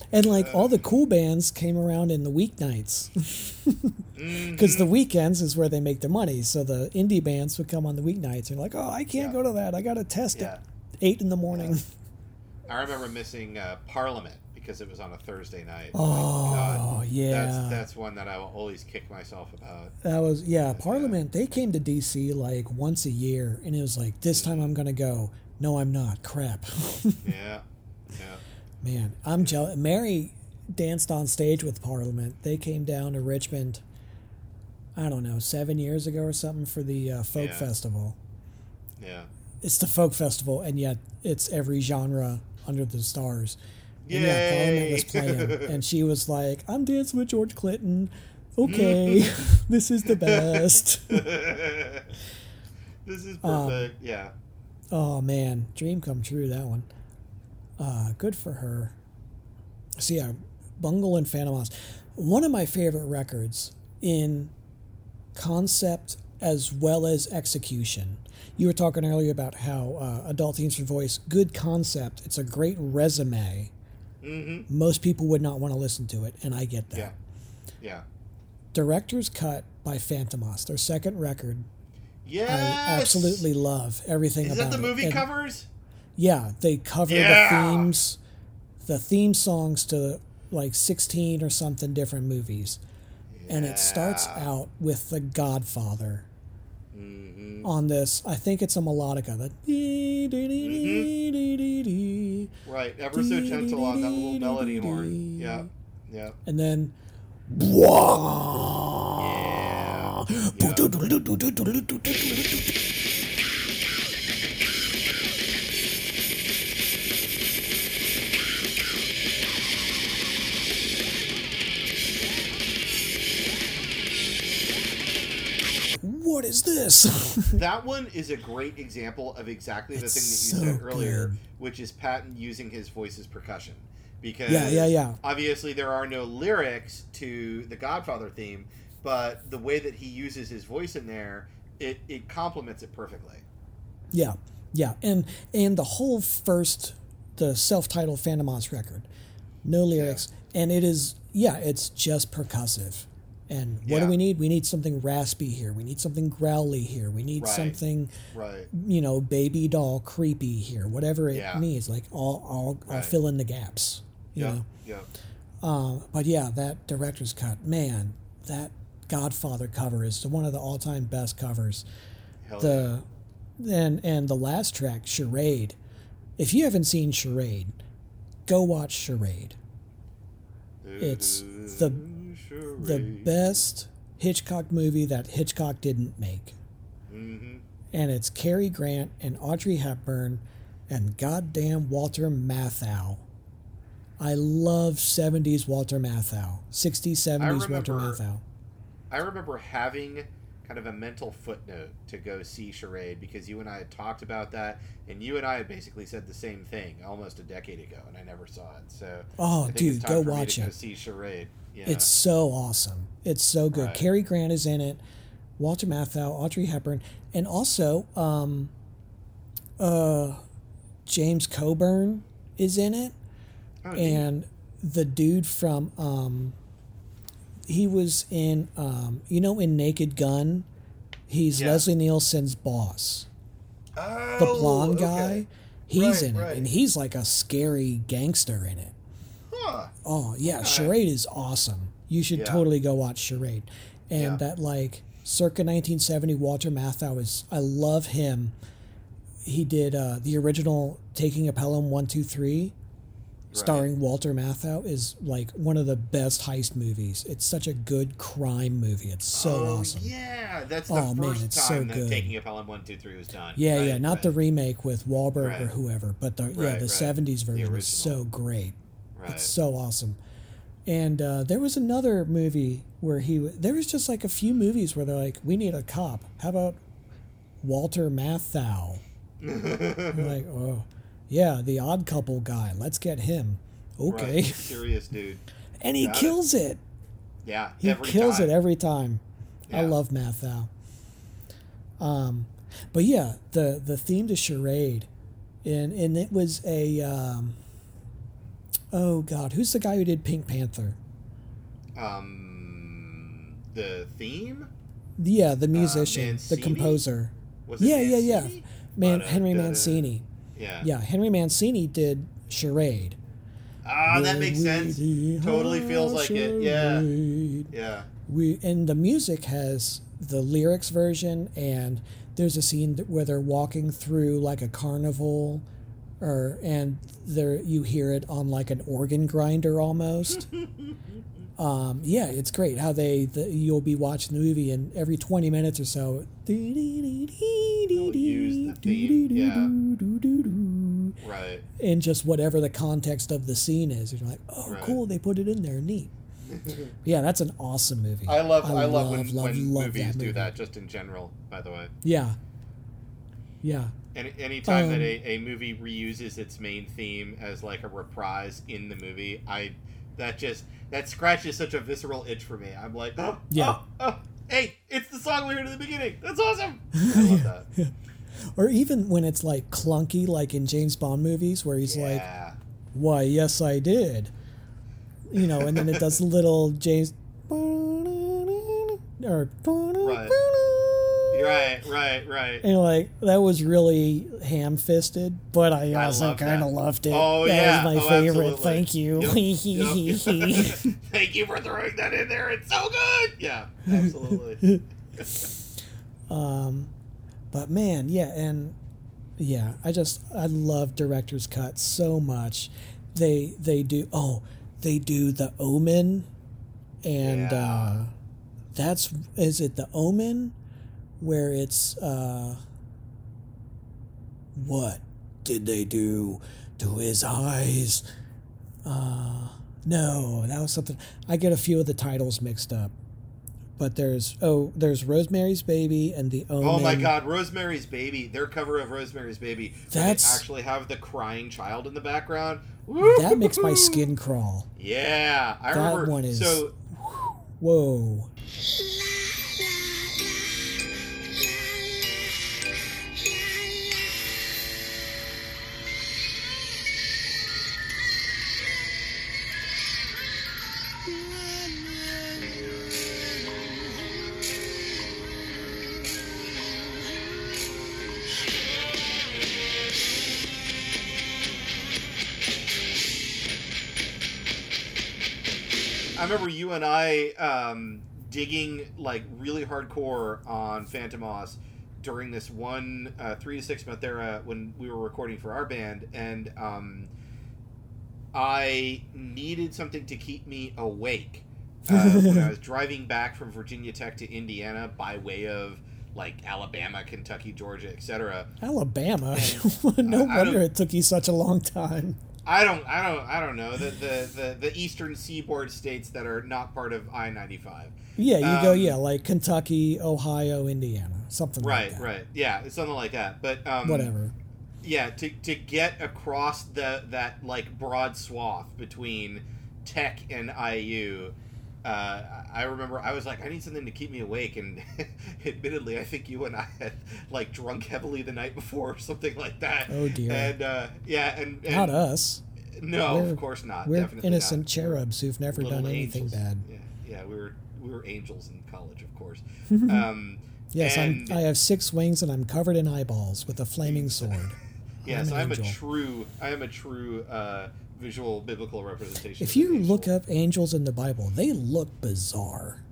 Like, And like all the cool bands came around in the weeknights. Because the weekends is where they make their money. So the indie bands would come on the weeknights and like, oh, I can't Yeah. go to that. I got to test Yeah. at eight in the morning. I remember missing uh, Parliament because it was on a Thursday night. Oh, God. yeah. That's that's one that I will always kick myself about. That was yeah. Parliament. They came to DC like once a year, and it was like this time I'm gonna go. No, I'm not. Crap. Yeah, yeah. Man, I'm jealous. Mary danced on stage with Parliament. They came down to Richmond. I don't know, seven years ago or something for the uh, folk Yeah. festival. Yeah. It's the folk festival, and yet it's every genre under the stars. And yeah, Parliament was playing, and she was like, "I'm dancing with George Clinton." Okay, this is the best. this is Um, perfect. yeah. Oh man, dream come true that one. Uh, good for her. So yeah, Bungle and Fantômas, one of my favorite records in concept as well as execution. You were talking earlier about how uh, Adult Themes for Voice, good concept. It's a great resume. Mm-hmm. Most people would not want to listen to it, and I get that. Yeah. Yeah. Director's Cut by Fantômas, their second record. Yes. I absolutely love everything Is about it. Is that the it. movie And- covers? Yeah, they cover Yeah. the themes, the theme songs to like 16 or something different movies. And it starts out with The Godfather Mhm. on this. I think it's a melodica. The dee. Right. Ever so gentle on that little melody horn. Yeah. Yeah. And then. Yeah. yeah. What is this? That one is a great example of exactly the It's thing that so you said earlier, good. which is Patton using his voice as percussion. Because Yeah, yeah, yeah. obviously there are no lyrics to the Godfather theme, but the way that he uses his voice in there, it, it complements it perfectly. Yeah, yeah, and and the whole first, the self-titled Fantômas record, no lyrics, and it is yeah, it's just percussive. And what Yeah. do we need? We need something raspy here. We need something growly here. We need Right. something, Right. you know, baby doll creepy here. Whatever it Yeah. needs, like I'll I'll, I'll fill in the gaps. You Yeah. know, Yeah. uh, but yeah, that director's cut, man, that Godfather cover is one of the all-time best covers Hell the and and the last track charade if you haven't seen charade go watch charade it's the- the best hitchcock movie that hitchcock didn't make hmm and it's Cary Grant and Audrey Hepburn and goddamn Walter Matthau. I love 70s Walter Matthau, 60s, 70s Walter remember- Matthau. I remember having kind of a mental footnote to go see Charade because you and I had talked about that, and you and I had basically said the same thing almost a decade ago, and I never saw it. So Oh, dude, go time for me watch to Go it. see Charade. Yeah. It's so awesome. It's so good. Right. Cary Grant is in it. Walter Matthau, Audrey Hepburn, and also um, uh, James Coburn is in it. Oh, and the dude from um he was in um you know in Naked Gun he's Yeah. Leslie Nielsen's boss oh, the blonde okay. guy he's Right, in it right. and he's like a scary gangster in it Huh. oh yeah charade is awesome you should Yeah. totally go watch charade and Yeah. that like circa 1970 Walter Matthau is I love him he did uh the original Taking a Pelham 123 starring Walter Matthau is like one of the best heist movies. It's such a good crime movie. It's so oh, awesome. Yeah, that's the Oh, man, first it's so time that good. Taking a Pelham One Two Three was done. Yeah, Right, yeah, not the remake with Wahlberg or whoever, but the yeah the right. '70s The version is so great. right. It's so awesome. And uh, there was another movie where he there was just like a few movies where they're like, we need a cop. How about Walter Matthau? Like, oh, yeah, the Odd Couple guy. Let's get him. Okay, Right. Serious dude. and he Got kills it. Yeah, He kills time. it every time. I love Matthau. Um, but yeah, the the theme to charade, and and it was a um, oh god, who's the guy who did Pink Panther? Um, the theme Yeah, the musician, the Uh, Mancini? composer. was it Yeah, yeah, yeah. Man, But, uh, Henry Mancini. Yeah. Yeah, Henry Mancini did charade. Ah, that makes sense. Totally feels like it. Yeah. Yeah. we and the music has the lyrics version and there's a scene where they're walking through like a carnival or and there you hear it on like an organ grinder almost um, yeah it's great how they the, you'll be watching the movie and every 20 minutes or so use the theme, yeah. Right. and just whatever the context of the scene is you're like oh Right. cool they put it in there neat yeah that's an awesome movie I love I, love, when, love, when love movies that do that just in general, by the way. yeah yeah Any anytime that Um, a, a movie reuses its main theme as like a reprise in the movie, I that just that scratches such a visceral itch for me. I'm like, oh, Yeah. oh, oh, hey, it's the song we heard at the beginning. That's awesome. I love that. Or even when it's like clunky, like in James Bond movies, where he's like, "Why, yes, I did," you know, and then it does little James or Right. Right, right, right. and like that was really ham-fisted, but I I also kind of loved it. Oh, that yeah. was my Oh, favorite. absolutely. Thank you. Yep, yep. Thank you for throwing that in there. It's so good. Yeah, absolutely. um, But man, yeah, and yeah, I just I love director's cut so much. They they do oh they do the Omen, and Yeah. uh, that's is it the Omen, where it's uh, what did they do to his eyes? Uh, no, that was something. I get a few of the titles mixed up. But there's oh there's Rosemary's Baby and the Omen. Oh my God, Rosemary's Baby. Their cover of Rosemary's Baby. That's- actually have the crying child in the background. That makes my skin crawl. Yeah, I That remember. one is- So Whoa. I remember you and I um, digging like really hardcore on Fantômas during this one uh, three to six month era when we were recording for our band, and um, I needed something to keep me awake uh, when I was driving back from Virginia Tech to Indiana by way of like Alabama, Kentucky, Georgia, etc. Alabama. no I don't- wonder it took you such a long time. I don't, I don't, I don't know the the the, the eastern seaboard states that are not part of I ninety five. Yeah, you go. Um, Yeah, like Kentucky, Ohio, Indiana, something Right, like that. right, yeah, it's something like that. But um, Whatever. yeah, to to get across the that like broad swath between tech and IU. Uh, I remember I was like, I need something to keep me awake, and admittedly, I think you and I had like drunk heavily the night before or something like that. Oh, dear. And uh, yeah, and, and Not us. No, We're- of course not. We're Definitely innocent not. cherubs who've never Little done anything angels. bad. Yeah, yeah, we were we were angels in college, of course. um, Yes, and, I have six wings and I'm covered in eyeballs with a flaming sword. Yes, I'm an I'm a true. I am a true uh, visual biblical representation. If you look up angels in the Bible, they look bizarre.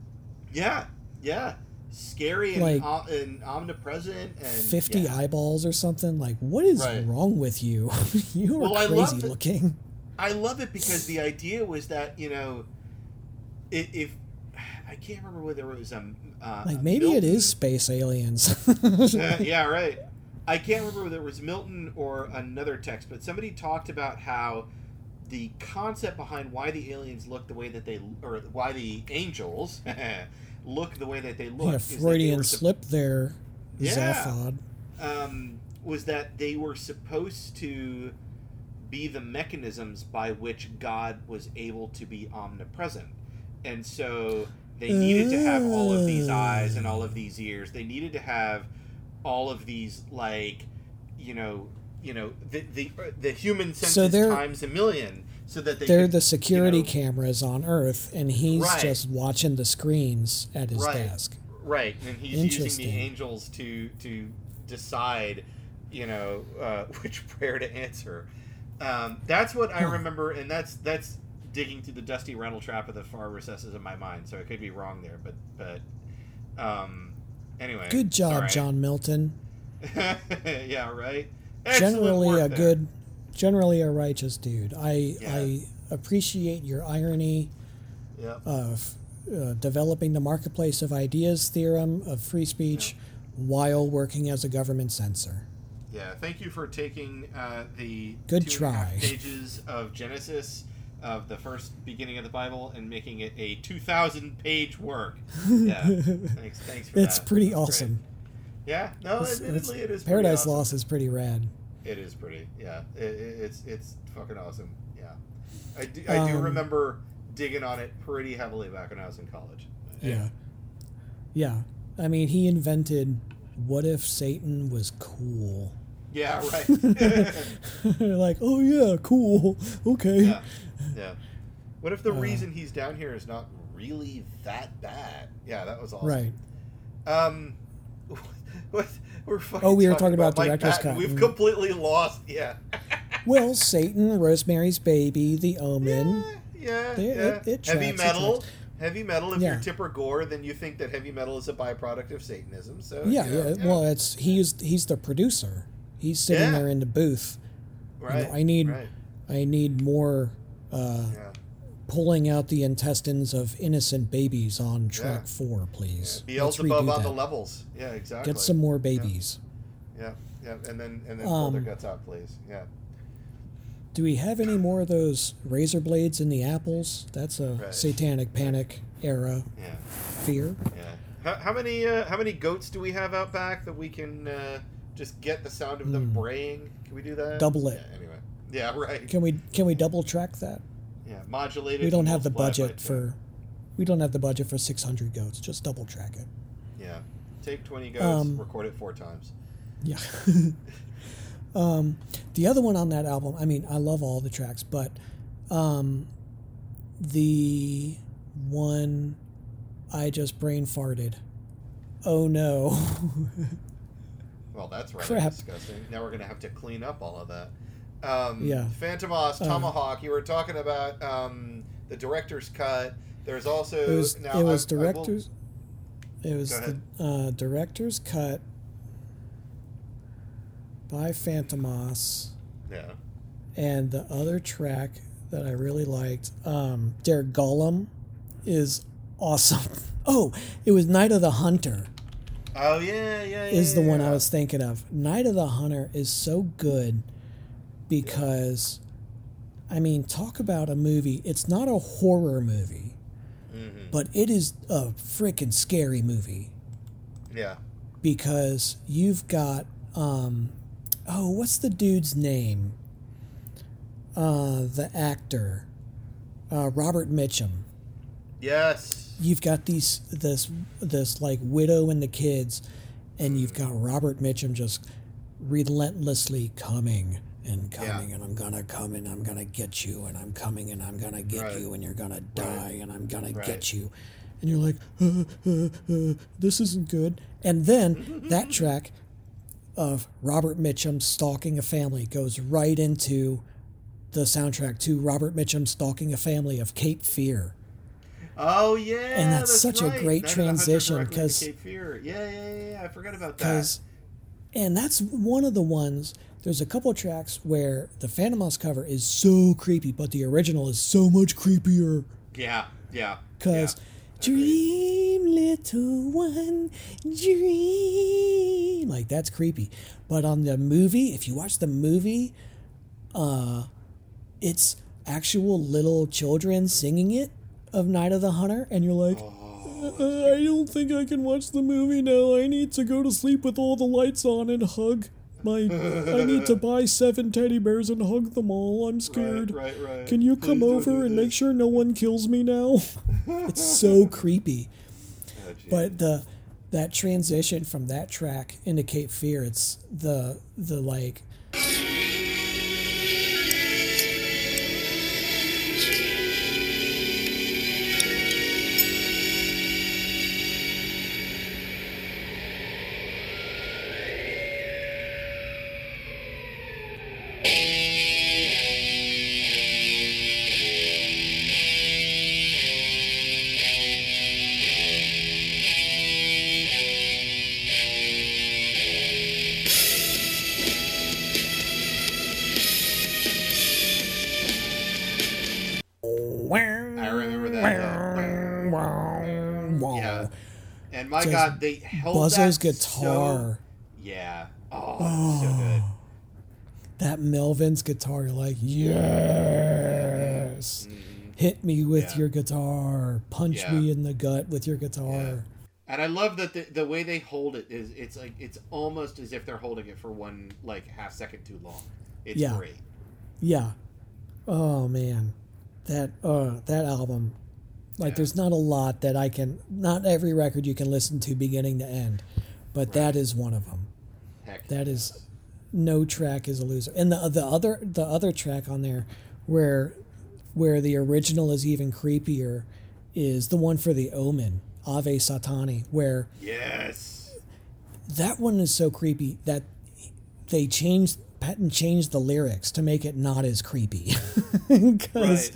yeah, yeah, scary and, Like- o- and omnipresent and 50 yeah. eyeballs or something. Like, what is Right. wrong with you? you are Well, I love crazy it. looking. I love it because the idea was that you know, i- if I can't remember whether it was um uh, Like, maybe it Milton- is space aliens. Uh, yeah, right. I can't remember whether it was Milton or another text, but somebody talked about how the concept behind why the aliens look the way that they, or why the angels look the way that they look, yeah, is that they Freudian slip there, Yeah. Um, was that they were supposed to be the mechanisms by which God was able to be omnipresent. And so they needed to have all of these eyes and all of these ears. They needed to have all of these like, you know, you know, the the, the human senses they're- times a million so that they They're could, the security you know, cameras on Earth, and he's Right. just watching the screens at his Right. desk. Right, and he's using the angels to to decide, you know, uh, which prayer to answer. Um, that's what I remember, and that's that's digging through the dusty rental trap of the far recesses of my mind. So I could be wrong there, but but um, anyway. Good job, sorry. John Milton. yeah, right. Excellent generally a there. good, generally a righteous dude. I Yeah. I appreciate your irony Yeah. of uh, developing the marketplace of ideas theorem of free speech while working as a government censor. Yeah, thank you for taking uh, the Good two and a half try. pages of Genesis of the first beginning of the Bible and making it a two thousand page work. Yeah, thanks, thanks for It's that. pretty That's great. Yeah, no, It's- admittedly, it's- it is. Paradise awesome. Lost is pretty rad. It is pretty. Yeah, it, it, it's it's fucking awesome. Yeah, I do, I do Um, remember digging on it pretty heavily back when I was in college. Yeah. Yeah. I mean, he invented what if Satan was cool? Yeah. Right. like, oh yeah, cool. Okay. yeah. Yeah. What if the Uh, reason he's down here is not really that bad? Yeah, that was awesome. Right. Um, what, we're fucking Oh, we were talking about Mike director's cut. We've Mm. completely lost. Yeah. Well, Satan, Rosemary's Baby, The Omen. Yeah. They- yeah. it- it heavy metal. Heavy metal. If Yeah. you're Tipper Gore, then you think that heavy metal is a byproduct of Satanism. So Yeah, yeah. Well, it's he's he's the producer. He's sitting Yeah. there in the booth. you know, right. I need- Right. I need more uh, Yeah. Pulling out the intestines of innocent babies on track Yeah. four, please. yeah. Beelzebub on the levels. Yeah, exactly. Get some more babies. Yeah. Yeah. And then and then pull their Um, guts out, please. Yeah. Do we have any more of those razor blades in the apples? That's a Right. satanic panic era Yeah. fear. Yeah. How, how many uh, how many goats do we have out back that we can uh, just get the sound of them braying? Can we do that? Hmm. Double it. Yeah, anyway. Yeah. Right. Can we can we double track that? Modulated. We don't have the budget for we don't have the budget for 600 goats. Just double track it. Yeah. Take twenty goats. Um, record it four times. Yeah. um, the other one on that album, I mean, I love all the tracks, but um, the one I just brain farted. Oh no. Well, that's rather Crap. disgusting. Now we're gonna have to clean up all of that. Um, Yeah. Fantômas, Uh, Tomahawk. You were talking about um, the director's cut. There's also it was now it was I- I will- director's it was the uh, director's cut by Fantômas. yeah. And the other track that I really liked, um, Der Golem, is awesome. Oh, it was Night of the Hunter Oh yeah, yeah, yeah. is the yeah, one yeah. I was thinking of. Night of the Hunter is so good because I mean, talk about a movie. It's not a horror movie, but it is a freaking scary movie Yeah. because you've got um oh what's the dude's name uh the actor uh robert mitchum Yes. you've got these this this like widow and the kids and you've got robert mitchum just relentlessly coming and coming Yeah. and i'm gonna come and i'm gonna get you and i'm coming and i'm gonna get Right. you and you're gonna die and i'm gonna Right. get you and you're like uh, uh, uh, this isn't good and then that track of robert mitchum stalking a family goes right into the soundtrack to robert mitchum stalking a family of cape fear Oh yeah. And that's such a great Night of the Hunter transition, directly into 'cause- Cape Fear. Yeah, yeah, yeah, yeah. I forgot about that. because and that's one of the ones there's a couple of tracks where the Fantômas cover is so creepy but the original is so much creepier Yeah, yeah. because yeah. dream little one dream like that's creepy but on the movie if you watch the movie uh it's actual little children singing it of night of the hunter and you're like "Uh, I don't think I can watch the movie now. I need to go to sleep with all the lights on and hug my. I need to buy seven teddy bears and hug them all. I'm scared. Right, right, right. Can you Please come over and make sure no one kills me now? it's so creepy. Oh. But the that transition from that track into Cape Fear, it's the the like God, they held Buzzo's guitar. So, yeah. Oh, so good. that Melvin's guitar, you're like, yes. Hit me with Mm-hmm. Yeah. your guitar. Punch Yeah. me in the gut with your guitar. Yeah. And I love that the, the way they hold it is it's like it's almost as if they're holding it for one like half second too long. It's Yeah. great. Yeah. Oh man, that uh that album. Like, Yeah. there's not a lot that I can. Not every record you can listen to beginning to end, but that is one of them. Heck. That is, no track is a loser. And the the other the other track on there, where where the original is even creepier, is the one for the Omen, Ave Satani, where yes. that one is so creepy that they changed Patton changed the lyrics to make it not as creepy. Because Right.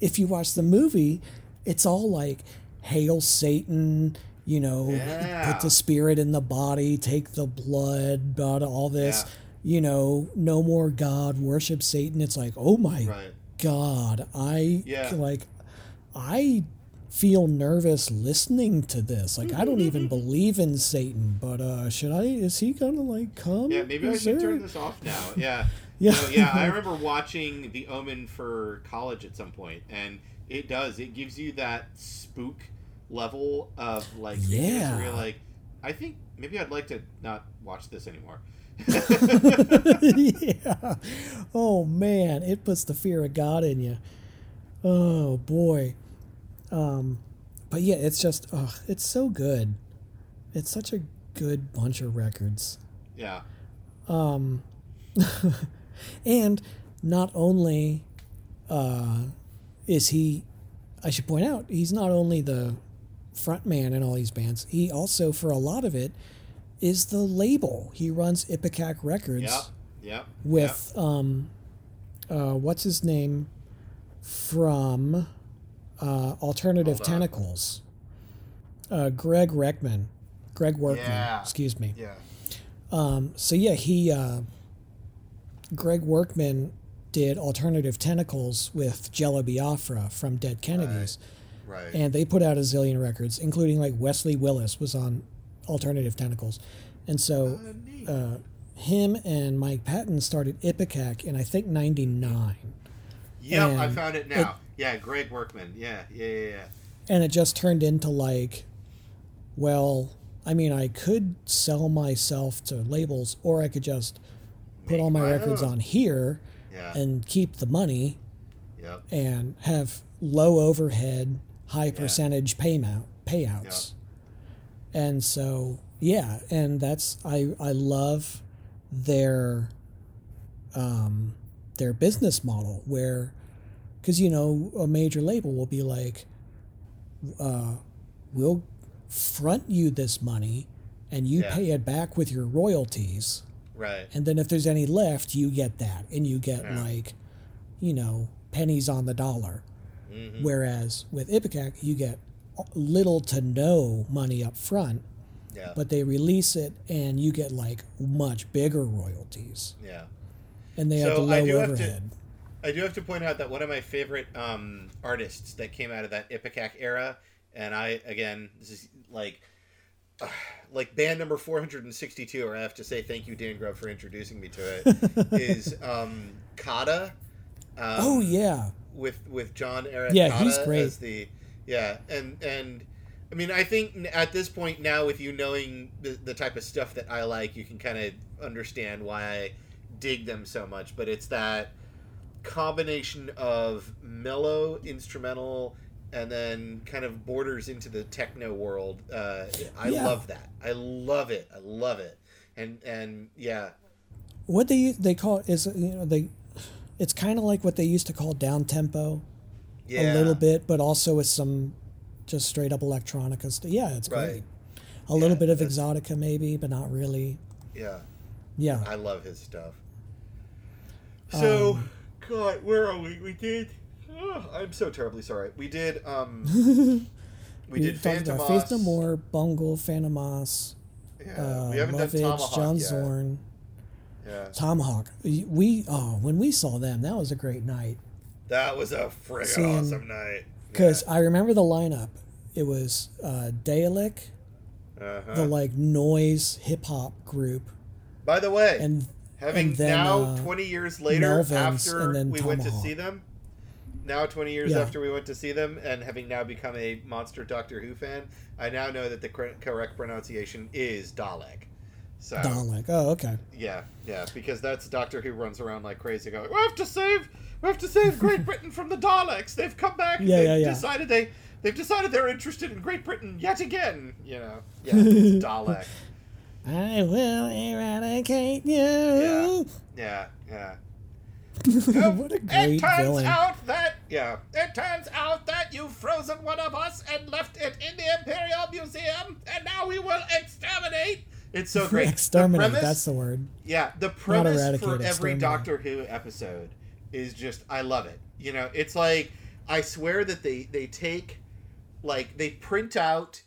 if you watch the movie, it's all like "Hail Satan," you know, Yeah. put the spirit in the body, take the blood, blah, all this, Yeah. you know, no more God, worship Satan. It's like, oh my Right. God, I Yeah. like, I feel nervous listening to this. Like, I don't even believe in Satan, but uh, should I? Is he gonna like come? Yeah, maybe I should there- turn this off now. Yeah. Yeah. No, yeah, I remember watching The Omen for college at some point, and it does. It gives you that spook level of like, Yeah. where you're like, I think maybe I'd like to not watch this anymore. yeah. Oh man, it puts the fear of God in you. Oh boy. Um, but yeah, it's just, oh, it's so good. It's such a good bunch of records. yeah. Um, and not only uh, is he, I should point out, he's not only the front man in all these bands, he also, for a lot of it, is the label. He runs Ipecac Records. Yep. Yep. with um uh what's his name from uh alternative tentacles uh greg reckman greg Werckman Yeah. excuse me Yeah. um so yeah he uh greg Werckman did alternative tentacles with jello biafra from dead kennedys Right. and they put out a zillion records including like wesley willis was on alternative tentacles and so Uh, uh, him and Mike Patton started Ipecac in I think '99, Yep, I found it now. yeah, Greg Werckman. Yeah, yeah, yeah, yeah. and it just turned into like well i mean i could sell myself to labels or i could just put Make all my my records own. on here Yeah. and keep the money Yep. and have low overhead high percentage payout payouts and so yeah and that's i i love their um their business model where because you know a major label will be like uh we'll front you this money and you Yeah. pay it back with your royalties Right. and then if there's any left you get that and you get Yeah. like you know pennies on the dollar Mm-hmm. whereas with ipecac you get little to no money up front Yeah. but they release it and you get like much bigger royalties yeah. and they have So, the I low do have to- overhead I do have to point out that one of my favorite um, artists that came out of that Ipecac era, and I again, this is like, like band number four hundred and sixty-two. Or I have to say thank you, Dan Grove, for introducing me to it. is um, Kaada? Um, oh yeah with with John Erik. Yeah, Kaada he's great. As the yeah, and and I mean, I think at this point now, with you knowing the, the type of stuff that I like, you can kind of understand why I dig them so much. But it's that combination of mellow instrumental and then kind of borders into the techno world. Uh, I Yeah. love that. I love it. I love it. And and yeah, what they they call it is you know they it's kind of like what they used to call down tempo yeah, a little bit but also with some just straight up electronica stuff yeah it's Right. great a little bit of exotica maybe but not really Yeah. yeah I love his stuff. So, Um, God, where are we? We did. I'm so terribly sorry. We did. Um, we, did talked Phantom Faith No More, Bungle, Fantômas, Yeah, uh, we haven't done Tomahawk John yet. Zorn, Yeah, Tomahawk. We oh when we saw them, that was a great night that was a friggin' awesome night. because I remember the lineup. It was uh, Dalek, Uh-huh. the like noise hip hop group, By the way, and having and then, now uh, 20 years later Melvins, after and then we went to see them, now 20 years Yeah. after we went to see them, and having now become a monster Doctor Who fan, I now know that the correct pronunciation is Dalek. So Dalek. Oh, okay. Yeah, yeah, because that's Doctor Who runs around like crazy, going, "We have to save, we have to save Great Britain from the Daleks. They've come back. Yeah, they've yeah, yeah. Decided they, they've decided they're interested in Great Britain yet again. You know, yeah, it's Dalek. I will eradicate you. Yeah, yeah, yeah. what a it great turns villain. out that yeah, it turns out that you've frozen one of us and left it in the Imperial Museum, and now we will exterminate. It's so great. The Exterminate. premise- That's the word. Yeah, the premise for every. Doctor Who episode is just I love it. You know, it's like I swear that they they take like they print out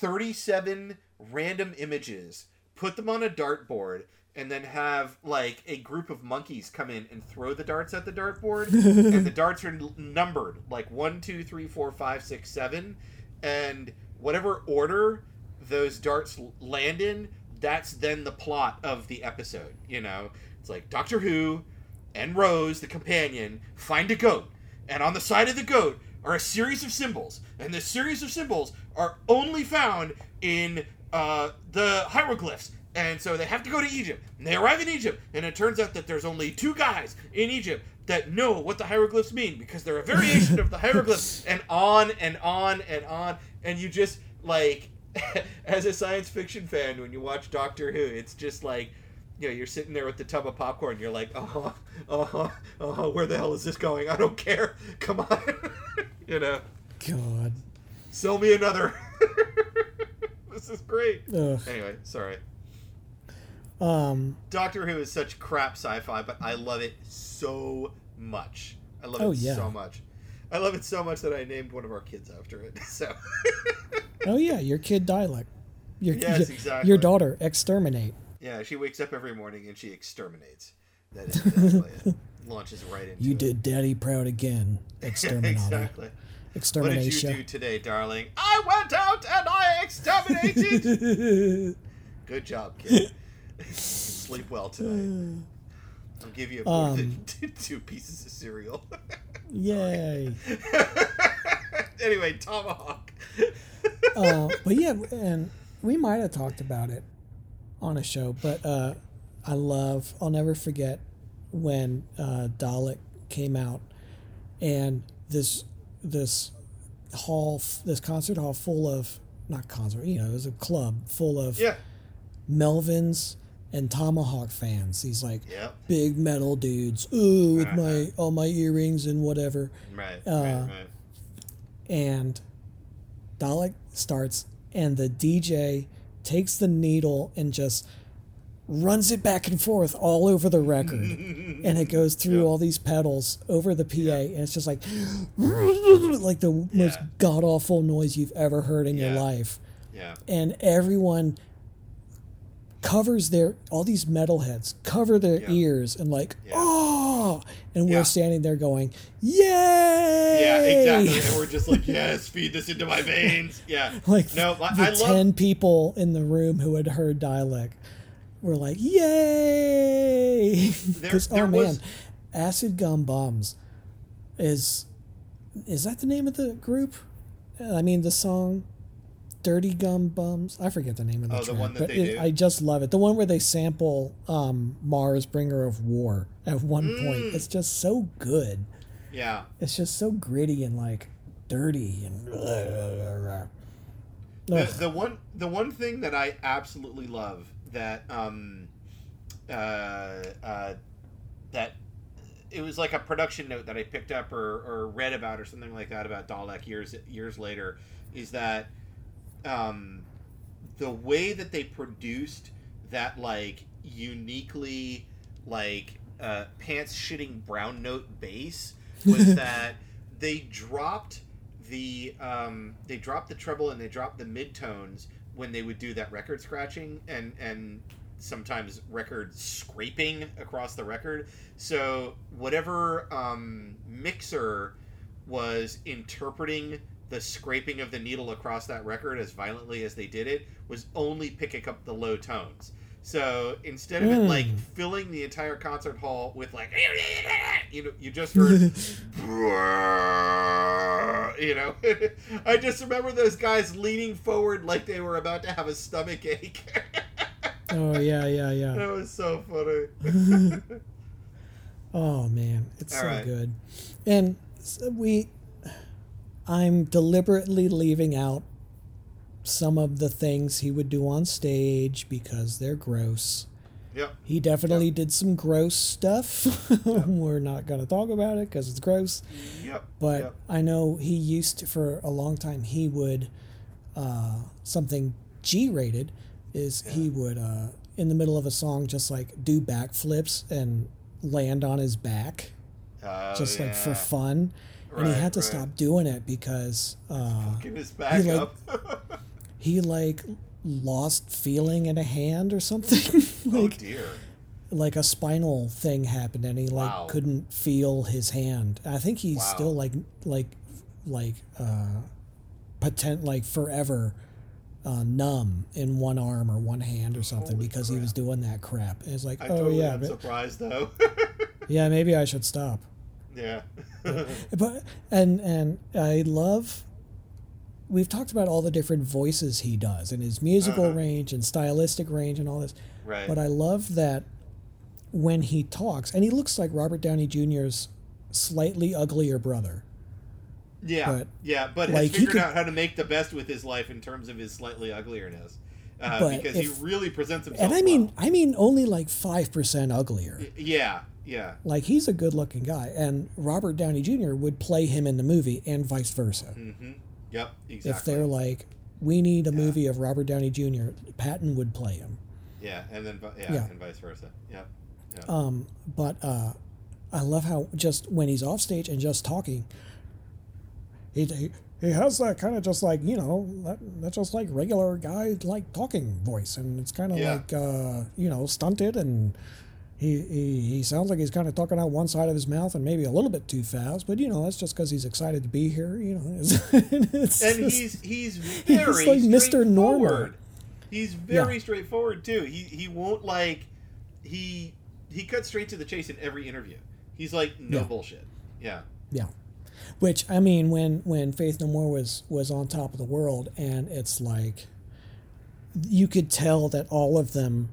37 random images, put them on a dartboard and then have like a group of monkeys come in and throw the darts at the dartboard and the darts are numbered like one, two, three, four, five, six, seven, and whatever order those darts land in that's then the plot of the episode you know? It's like doctor who and rose the companion find a goat and on the side of the goat are a series of symbols and the series of symbols are only found in uh, the hieroglyphs and so they have to go to egypt and they arrive in egypt and it turns out that there's only two guys in egypt that know what the hieroglyphs mean because they're a variation of the hieroglyphs and on and on and on and you just like as a science fiction fan when you watch doctor who it's just like you know, you're sitting there with the tub of popcorn. You're like, oh, oh, oh, where the hell is this going? I don't care. Come on, you know, God. sell me another. this is great. Ugh. Anyway, sorry. Um. Doctor Who is such crap sci-fi, but I love it so much. I love Oh, it yeah. so much. I love it so much that I named one of our kids after it. So, Oh yeah, your kid Dalek. Your, Yes, your, exactly. your daughter exterminate. yeah, she wakes up every morning and she exterminates. That is exactly it. Launches right into You it. did Daddy proud again. Exterminator. exactly. Extermination. What did you do today, darling? I went out and I exterminated. Good job, kid. Sleep well tonight. I'll give you more Um, than two pieces of cereal. Yay! anyway, Tomahawk. uh, but yeah, and we might have talked about it on a show, but uh, I love. I'll never forget when uh, Dalek came out, and this this hall, this concert hall full of not concert, you know, it was a club full of yeah. Melvins and Tomahawk fans. These like Yep. big metal dudes. Ooh, with Uh-huh. my all my earrings and whatever. Right. Uh, right. Right. and Dalek starts, and the DJ takes the needle and just runs it back and forth all over the record, and it goes through all these pedals over the PA, and it's just like, like the most god awful noise you've ever heard in your life, Yeah. and everyone covers their all these metalheads cover their Yeah. ears and like Yeah. oh and we're standing there going yay Yeah, exactly. And we're just like, yes, feed this into my veins. Yeah. like no, I, the I love. 10 people in the room who had heard dialect were like yay because oh man was- acid gum bombs is is that the name of the group i mean the song dirty gum bums i forget the name of the Oh, the track, one that but they it- do? i just love it the one where they sample um mars bringer of war at one Mm. point it's just so good Yeah. it's just so gritty and like dirty and The, the one the one thing that I absolutely love that um uh, uh that it was like a production note that I picked up or, or read about or something like that about Dalek years years later is that um the way that they produced that like uniquely like uh, pants shitting brown note bass was that they dropped the um, they dropped the treble and they dropped the midtones when they would do that record scratching and and sometimes record scraping across the record. So whatever um, mixer was interpreting the scraping of the needle across that record as violently as they did it was only picking up the low tones. So instead of it Mm. like filling the entire concert hall with like you know you just heard you know I just remember those guys leaning forward like they were about to have a stomach ache. oh yeah yeah yeah that was so funny. Oh man, it's All so right. good. And we I'm deliberately leaving out some of the things he would do on stage because they're gross. yep. He definitely did some gross stuff. We're not going to talk about it because it's gross. Yep. But yep. I know he used to, for a long time, he would, uh, something G rated is he would, uh, in the middle of a song, just like do backflips and land on his back Oh, just like for yeah. And he had to right. stop doing it because uh, back like- up. he like lost feeling in a hand or something. oh like dear. like a spinal thing happened and he like Wow. couldn't feel his hand. I think he's Wow. still like like like uh potent like forever uh, numb in one arm or one hand or something Holy because he was doing that crap. It's like, I oh totally yeah, am surprised though. yeah, maybe I should stop. Yeah. but and and I love we've talked about all the different voices he does and his musical Uh-huh. range and stylistic range and all this. right. But I love that when he talks and he looks like Robert Downey Jr.'s slightly uglier brother. yeah. but, yeah. But like, has he figured could- out how to make the best with his life in terms of his slightly uglierness. Uh, because if- he really presents himself. And I mean well. I mean only like 5% uglier. Y- yeah. Yeah. Like he's a good-looking guy and Robert Downey Jr. would play him in the movie and vice versa. Mm-hmm. Yep. Exactly. If they're like we need a movie of Robert Downey Jr., Patton would play him. yeah, and then yeah, Yeah. and vice versa. Yep. Yep. Um, but uh, I love how just when he's off stage and just talking, he he, he has that kind of just like you know that, that's just like regular guy like talking voice, and it's kind of Yeah. like uh, you know stunted and. He, he, he sounds like he's kind of talking out one side of his mouth and maybe a little bit too fast, but you know that's just because he's excited to be here. You know, it's, it's and just- he's he's very like Mr. Normal. He's very straightforward too. He he won't like he he cut straight to the chase in every interview. He's like no Yeah. bullshit. Yeah. Yeah. Which I mean, when when Faith No More was was on top of the world, and it's like you could tell that all of them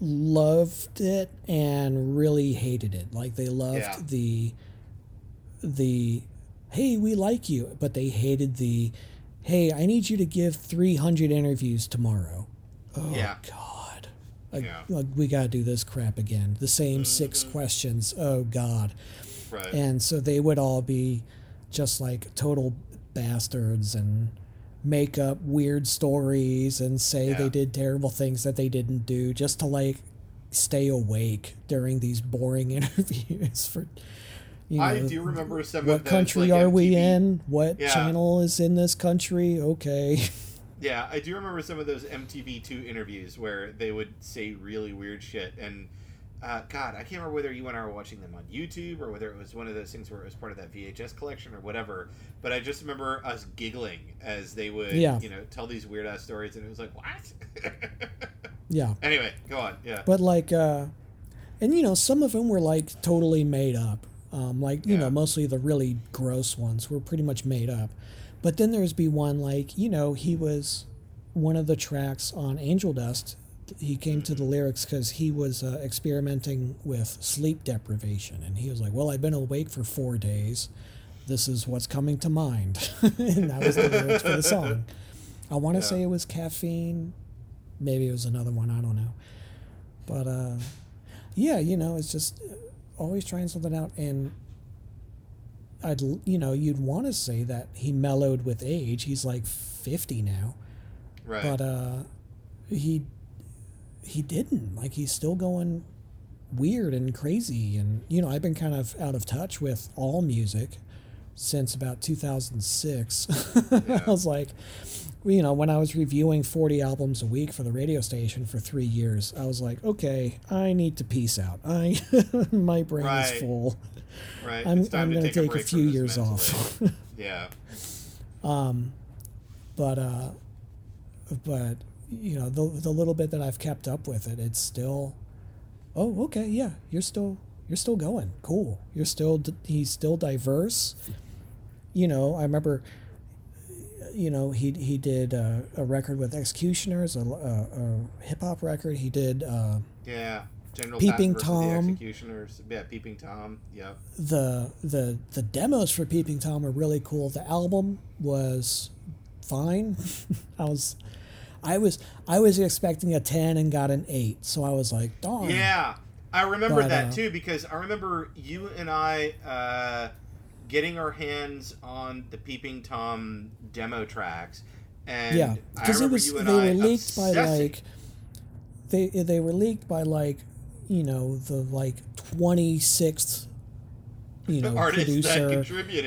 loved it and really hated it. Like they loved Yeah. the the hey, we like you, but they hated the hey, I need you to give three hundred interviews tomorrow. Oh Yeah. God. Like, Yeah. like, we gotta do this crap again. The same six mm-hmm. questions. Oh God Right. and so they would all be just like total bastards and make up weird stories and say Yeah. they did terrible things that they didn't do just to like stay awake during these boring interviews for you know I do remember some what country like, are we in what Yeah. channel is in this country okay Yeah, I do remember some of those MTV2 interviews where they would say really weird shit. And, uh, God, I can't remember whether you and I were watching them on YouTube or whether it was one of those things where it was part of that VHS collection or whatever. But I just remember us giggling as they would, Yeah. you know, tell these weird ass stories. And it was like, what? yeah anyway, go on. Yeah. but like uh and you know some of them were like totally made up um like you Yeah. know mostly the really gross ones were pretty much made up but then there's be one like you know he was one of the tracks on angel dust he came to the lyrics because he was uh, experimenting with sleep deprivation. And he was like well i've been awake for four days. This is what's coming to mind. And that was the lyrics for the song. I want to Yeah. say it was caffeine. Maybe it was another one. I don't know. But uh yeah you know it's just uh, always trying something out. And i'd you know you'd want to say that he mellowed with age. He's like 50 now. Right. but uh he he didn't like he's still going weird and crazy and you know i've been kind of out of touch with all music since about 2006 i was like you know when i was reviewing 40 albums a week for the radio station for three years i was like okay i need to peace out i my brain Right. is full right. i'm, I'm going to take a break few years mentally. off yeah. Um but uh but you know the the little bit that I've kept up with it it's still oh okay yeah you're still you're still going cool you're still he's still diverse you know I remember you know he he did uh, a record with X-Ecutioners a, a, a hip hop record he did uh, Yeah. General Peeping Tom. X-Ecutioners. Yeah, Peeping Tom. yeah. the the the demos for Peeping Tom were really cool. The album was fine. I was I was I was expecting a ten and got an eight, so I was like, darn. Yeah, I remember But, that uh, too because I remember you and I uh, getting our hands on the Peeping Tom demo tracks, and yeah, because it was you and they I were leaked by like they they were leaked by like you know the like twenty sixth you know producer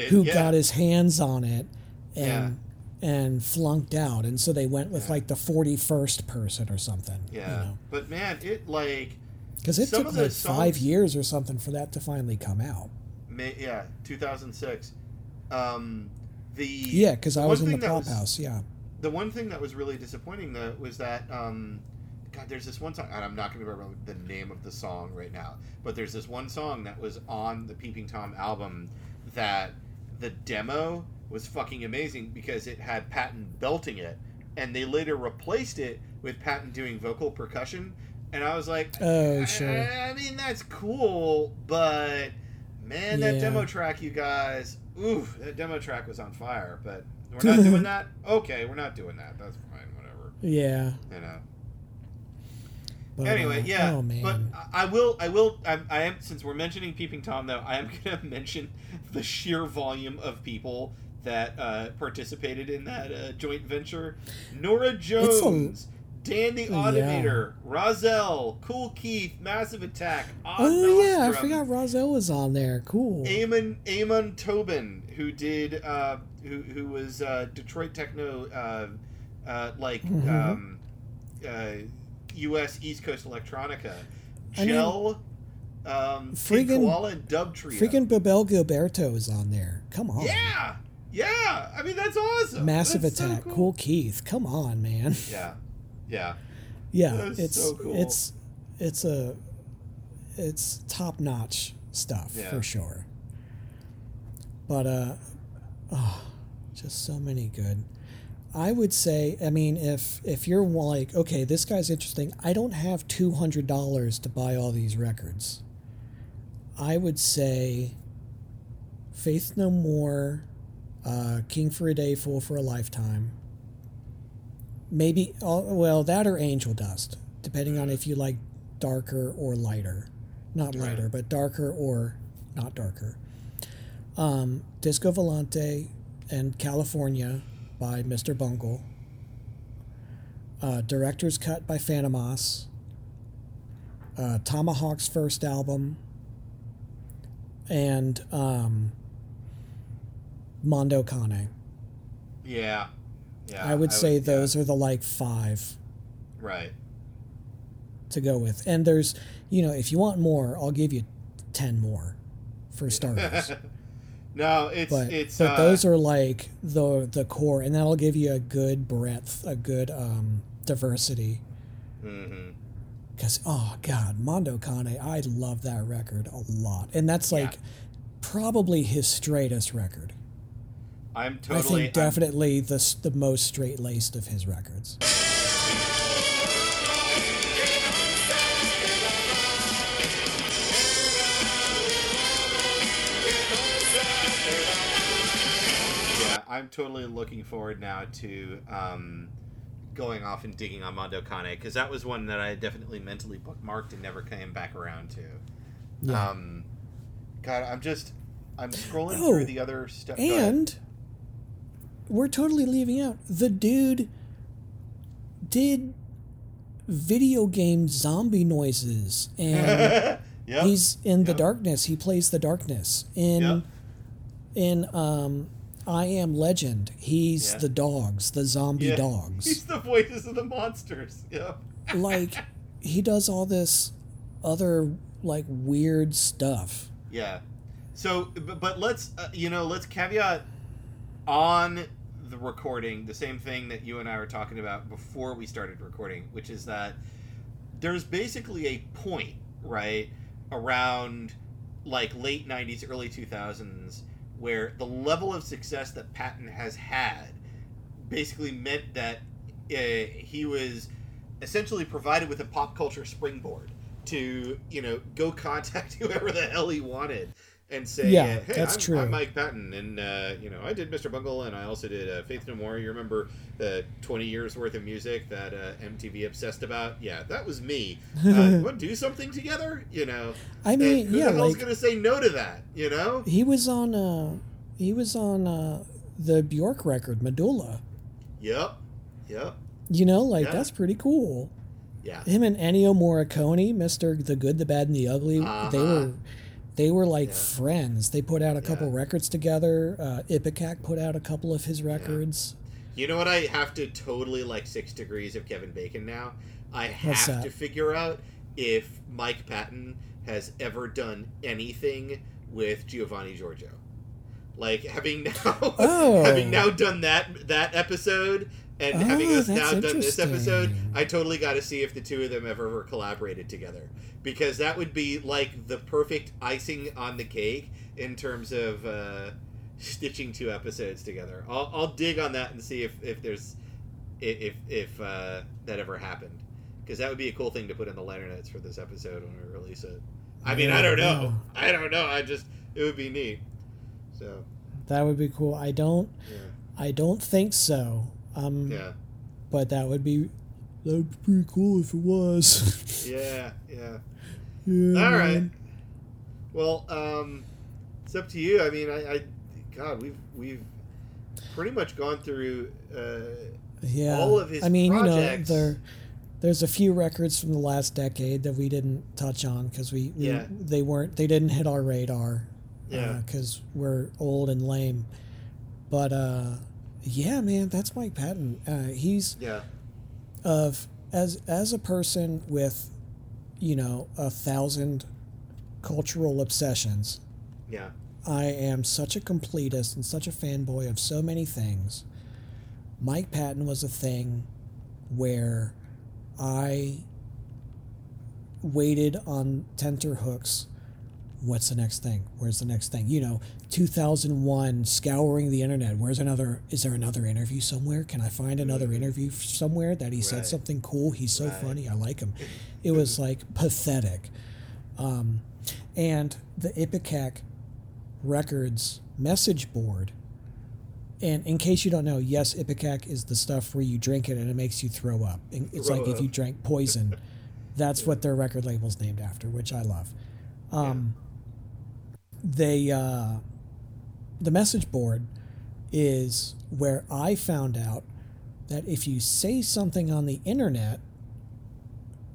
who yeah. got his hands on it and and flunked out, and so they went with Yeah. like the forty first person or something. yeah. you know. But man, it like Because it took like those five years or something for that to finally come out. ma- yeah, 2006. Um, the Yeah, because I was in the pop was- house. Yeah. the one thing that was really disappointing though was that um god there's this one song and i'm not going to remember the name of the song right now but there's this one song that was on the peeping tom album that the demo was fucking amazing because it had patton belting it and they later replaced it with patton doing vocal percussion and i was like Oh, I- sure. I, I mean that's cool but man that Yeah. demo track you guys oof that demo track was on fire but we're not doing that okay we're not doing that that's fine whatever Yeah. you know But, anyway uh, yeah Oh man. but I- will i will I, I am since we're mentioning peeping tom though i am going to mention the sheer volume of people that uh, participated in that uh, joint venture Norah Jones Dan the Yeah. Automator, Rahzel, Kool Keith, Massive Attack, Odd oh yeah, I forgot Rahzel was on there. Cool. Amon Amon Tobin, who did uh, who who was uh, Detroit techno uh, uh, like Mhm. um, uh, U.S. East Coast electronica. I mean, Gel, um, friggin- Koala and Dub Trio. Freaking Bebel Gilberto is on there. Come on. yeah, yeah. I mean that's awesome. Massive That's so Attack. cool. Keith. Come on, man. Yeah, yeah. Yeah, That's it's so cool. it's it's a it's top notch stuff Yeah. for sure. But uh, oh, just so many good. I would say, I mean, if if you're like, okay, this guy's interesting. I don't have two hundred dollars to buy all these records. I would say, Faith No More, uh, King for a Day, Fool for a Lifetime. Maybe, well, that or Angel Dust, depending on if you like darker or lighter. Not lighter, but darker or not darker. Um, Disco Volante and California by Mr. Bungle. Uh, director's Cut by Fantômas. Uh, Tomahawk's first album. And um, Mondo Cane. Yeah. Yeah. I would say yeah, those are the like five Right. to go with. And there's, you know, if you want more, I'll give you 10 more for starters. no, it's but it's but uh, those are like the the core and that'll give you a good breadth, a good um diversity. Mm-hmm. Cuz oh god, Mondo Cane, I love that record a lot. And that's like Yeah. probably his straightest record. I'm I totally think I'm- definitely the the most straight-laced of his records. Yeah, I'm totally looking forward now to um, going off and digging on Mondo Cane because that was one that I definitely mentally bookmarked and never came back around to. Yeah. Um, God, I'm just I'm scrolling Oh, through the other stuff. And we're totally leaving out the dude did video game zombie noises and Yep. he's in the Yep. darkness he plays the darkness in Yep. in um i am legend he's Yeah. the dogs the zombie Yeah. dogs He's the voices of the monsters. Yeah. like he does all this other like weird stuff Yeah. So, but, but let's uh, you know let's caveat on the recording the same thing that you and I were talking about before we started recording, which is that there's basically a point right around like late 90s early 2000s where the level of success that patton has had basically meant that uh, he was essentially provided with a pop culture springboard to you know go contact whoever the hell he wanted and say Yeah, uh, hey that's I'm, true. I'm mike patton and uh, you know i did mr bungle and i also did uh, faith no more you remember the 20 years worth of music that uh, mtv obsessed about yeah that was me uh, want to do something together you know i and mean who yeah the hell's like gonna say no to that you know he was on uh he was on uh the Björk record Medúlla yep yep You know, like Yeah. that's pretty cool. yeah Him and Ennio Morricone, Mister the Good, the Bad, and the Ugly. They Uh-huh. were, they were like Yeah. friends. They put out a couple Yeah. records together. Uh, Ipecac put out a couple of his records. You know what? I have to totally like six degrees of Kevin Bacon now. I What's have that? to figure out if Mike Patton has ever done anything with Giovanni Giorgio. Like having now Oh. having now done that that episode and having Oh, us now done this episode. I totally got to see if the two of them have ever collaborated together because that would be like the perfect icing on the cake in terms of uh, stitching two episodes together. I'll, I'll dig on that and see if, if there's if if uh, that ever happened because that would be a cool thing to put in the liner notes for this episode when we release it. I mean, I don't know. yeah. I don't know. I just it would be neat. So That would be cool. I don't, yeah, I don't think so. Um, yeah, but that would be, that would be pretty cool if it was. yeah, yeah. yeah, All right. Well, um, it's up to you. I mean, I, I God, we've we've pretty much gone through. Uh, yeah. all of his I mean, projects- you know, there there's a few records from the last decade that we didn't touch on because we, we Yeah. they weren't they didn't hit our radar. Yeah. Because we're old and lame. But uh, yeah, man, that's Mike Patton. Uh, he's yeah, of as as a person with, you know, a thousand cultural obsessions. yeah, I am such a completist and such a fanboy of so many things. Mike Patton was a thing where I waited on tenterhooks. What's the next thing? Where's the next thing? You know, 2001, scouring the internet. Where's another? Is there another interview somewhere? Can I find another interview somewhere that he said something cool? He's so Right. funny. I like him. It was like pathetic. Um, and the Ipecac Records message board. And in case you don't know, yes, Ipecac is the stuff where you drink it and it makes you throw up. It's Throw like if you drank poison. That's what their record label's named after, which I love. Um, They, uh, the message board is where I found out that if you say something on the internet,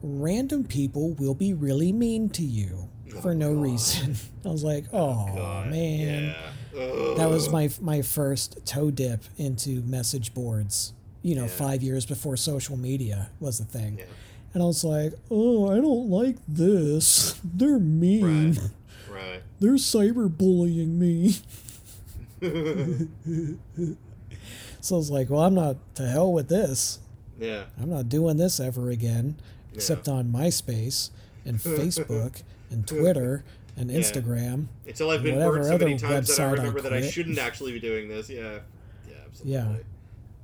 random people will be really mean to you for no reason. I was like, oh, God, man. Yeah. That was my my first toe dip into message boards. You know, Yeah. five years before social media was a thing, Yeah. and I was like, "Oh, I don't like this. They're mean. Right. Right. They're cyberbullying me." so I was like, "Well, I'm not to hell with this. Yeah. I'm not doing this ever again, except on MySpace and Facebook and Twitter and Yeah. Instagram." Until I've been Whatever burned so many times that I website I that I shouldn't actually be doing this. Yeah. Yeah. Absolutely. Yeah.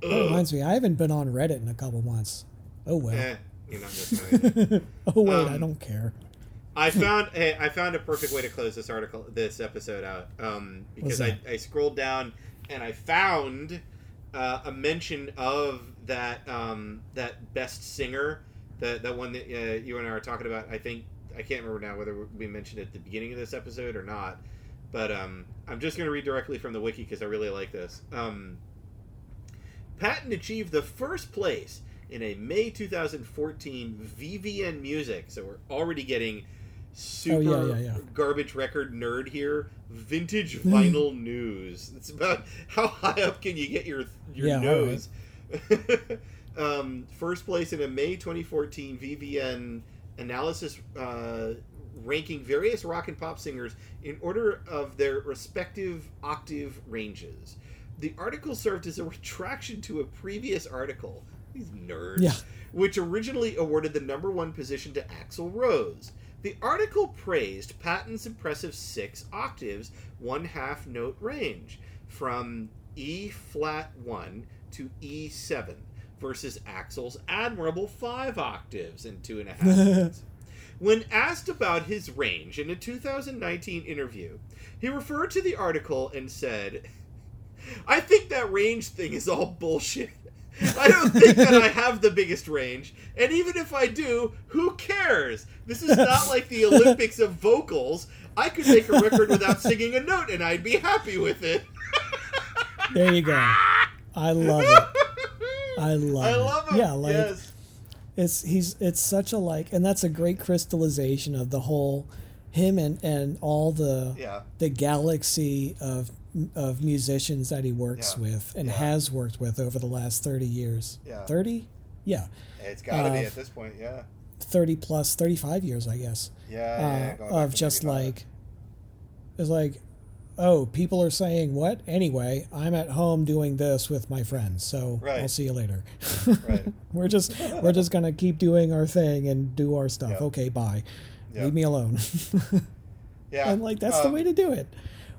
That reminds me, I haven't been on Reddit in a couple months. Oh well. Eh, you're not oh wait, I um, don't care. I found hey, I found a perfect way to close this article, this episode out, um, because I. I scrolled down and I found uh, a mention of that um, that best singer, the that one that uh, you and I were talking about. I think I can't remember now whether we mentioned it at the beginning of this episode or not, but um, I'm just going to read directly from the wiki because I really like this. Um, Patton achieved the first place in a May 2014 VVN Music. So we're already getting super Oh, yeah, yeah, yeah. garbage record nerd here. Vintage vinyl news. It's about how high up can you get your your nose. um, first place in a May 2014 VVN analysis uh, ranking various rock and pop singers in order of their respective octave ranges. The article served as a retraction to a previous article. These nerds. Yeah. Which originally awarded the number one position to Axl Rose. The article praised Patton's impressive six octaves, one half note range, from E flat 1 to E7, versus Axl's admirable five octaves and two and a half. When asked about his range in a 2019 interview, he referred to the article and said, I think that range thing is all bullshit. I don't think that I have the biggest range, and even if I do, who cares? This is not like the Olympics of vocals. I could make a record without singing a note and I'd be happy with it. There you go. I love it. I love I it. love it. Yeah, like yes. it's he's it's such a like, and that's a great crystallization of the whole him and and all the Yeah. the galaxy of of musicians that he works Yeah. with and Yeah. has worked with over the last 30 years. Yeah. 30? Yeah. It's got to be Uh, at this point, yeah. 30 plus 35 years, I guess. Yeah, uh, of just like it's like oh people are saying what anyway i'm at home doing this with my friends so Right. i'll see you later Right. we're just we're just gonna keep doing our thing and do our stuff Yeah. okay bye Yeah. leave me alone Yeah. and like that's the um, way to do it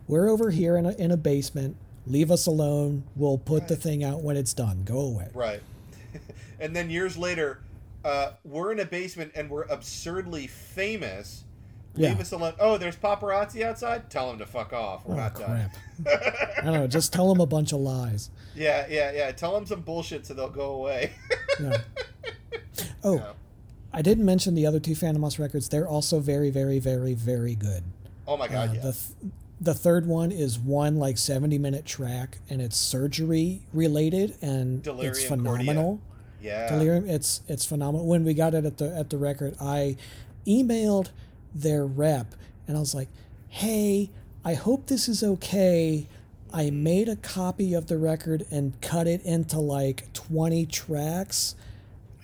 we're over here in a, in a basement leave us alone we'll put the thing out when it's done go away Right. and then years later, uh, we're in a basement and we're absurdly famous. Yeah. Leave us alone. Oh, there's paparazzi outside? Tell them to fuck off. We're oh not crap done. i don't know just tell them a bunch of lies yeah, yeah, yeah. Tell them some bullshit so they'll go away. yeah. oh Yeah. I didn't mention the other two Fantômas records. They're also very, very, very, very good. oh my god, Uh, yeah. the th- the third one is one like seventy minute track, and it's surgery related, and Delirium it's phenomenal. yeah. Delirium, it's it's phenomenal. When we got it at the at the record, I emailed their rep, and I was like, "Hey, I hope this is okay." I made a copy of the record and cut it into like 20 tracks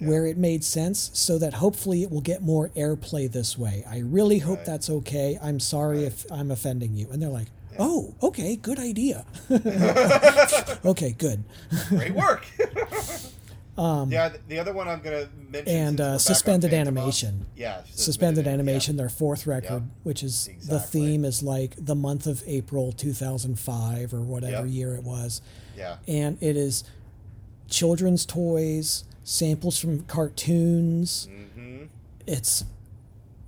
where it made sense so that hopefully it will get more airplay this way. I really hope Right. that's okay. I'm sorry if I'm offending you. And they're like, oh, okay, good idea. okay, good. Great work. yeah, the other one I'm gonna mention and uh, suspended animation. Yeah, Suspended yeah. animation, their fourth record, which is the theme is like the month of April 2005 or whatever Yep. year it was. Yeah, and it is children's toys, samples from cartoons. Mm-hmm. It's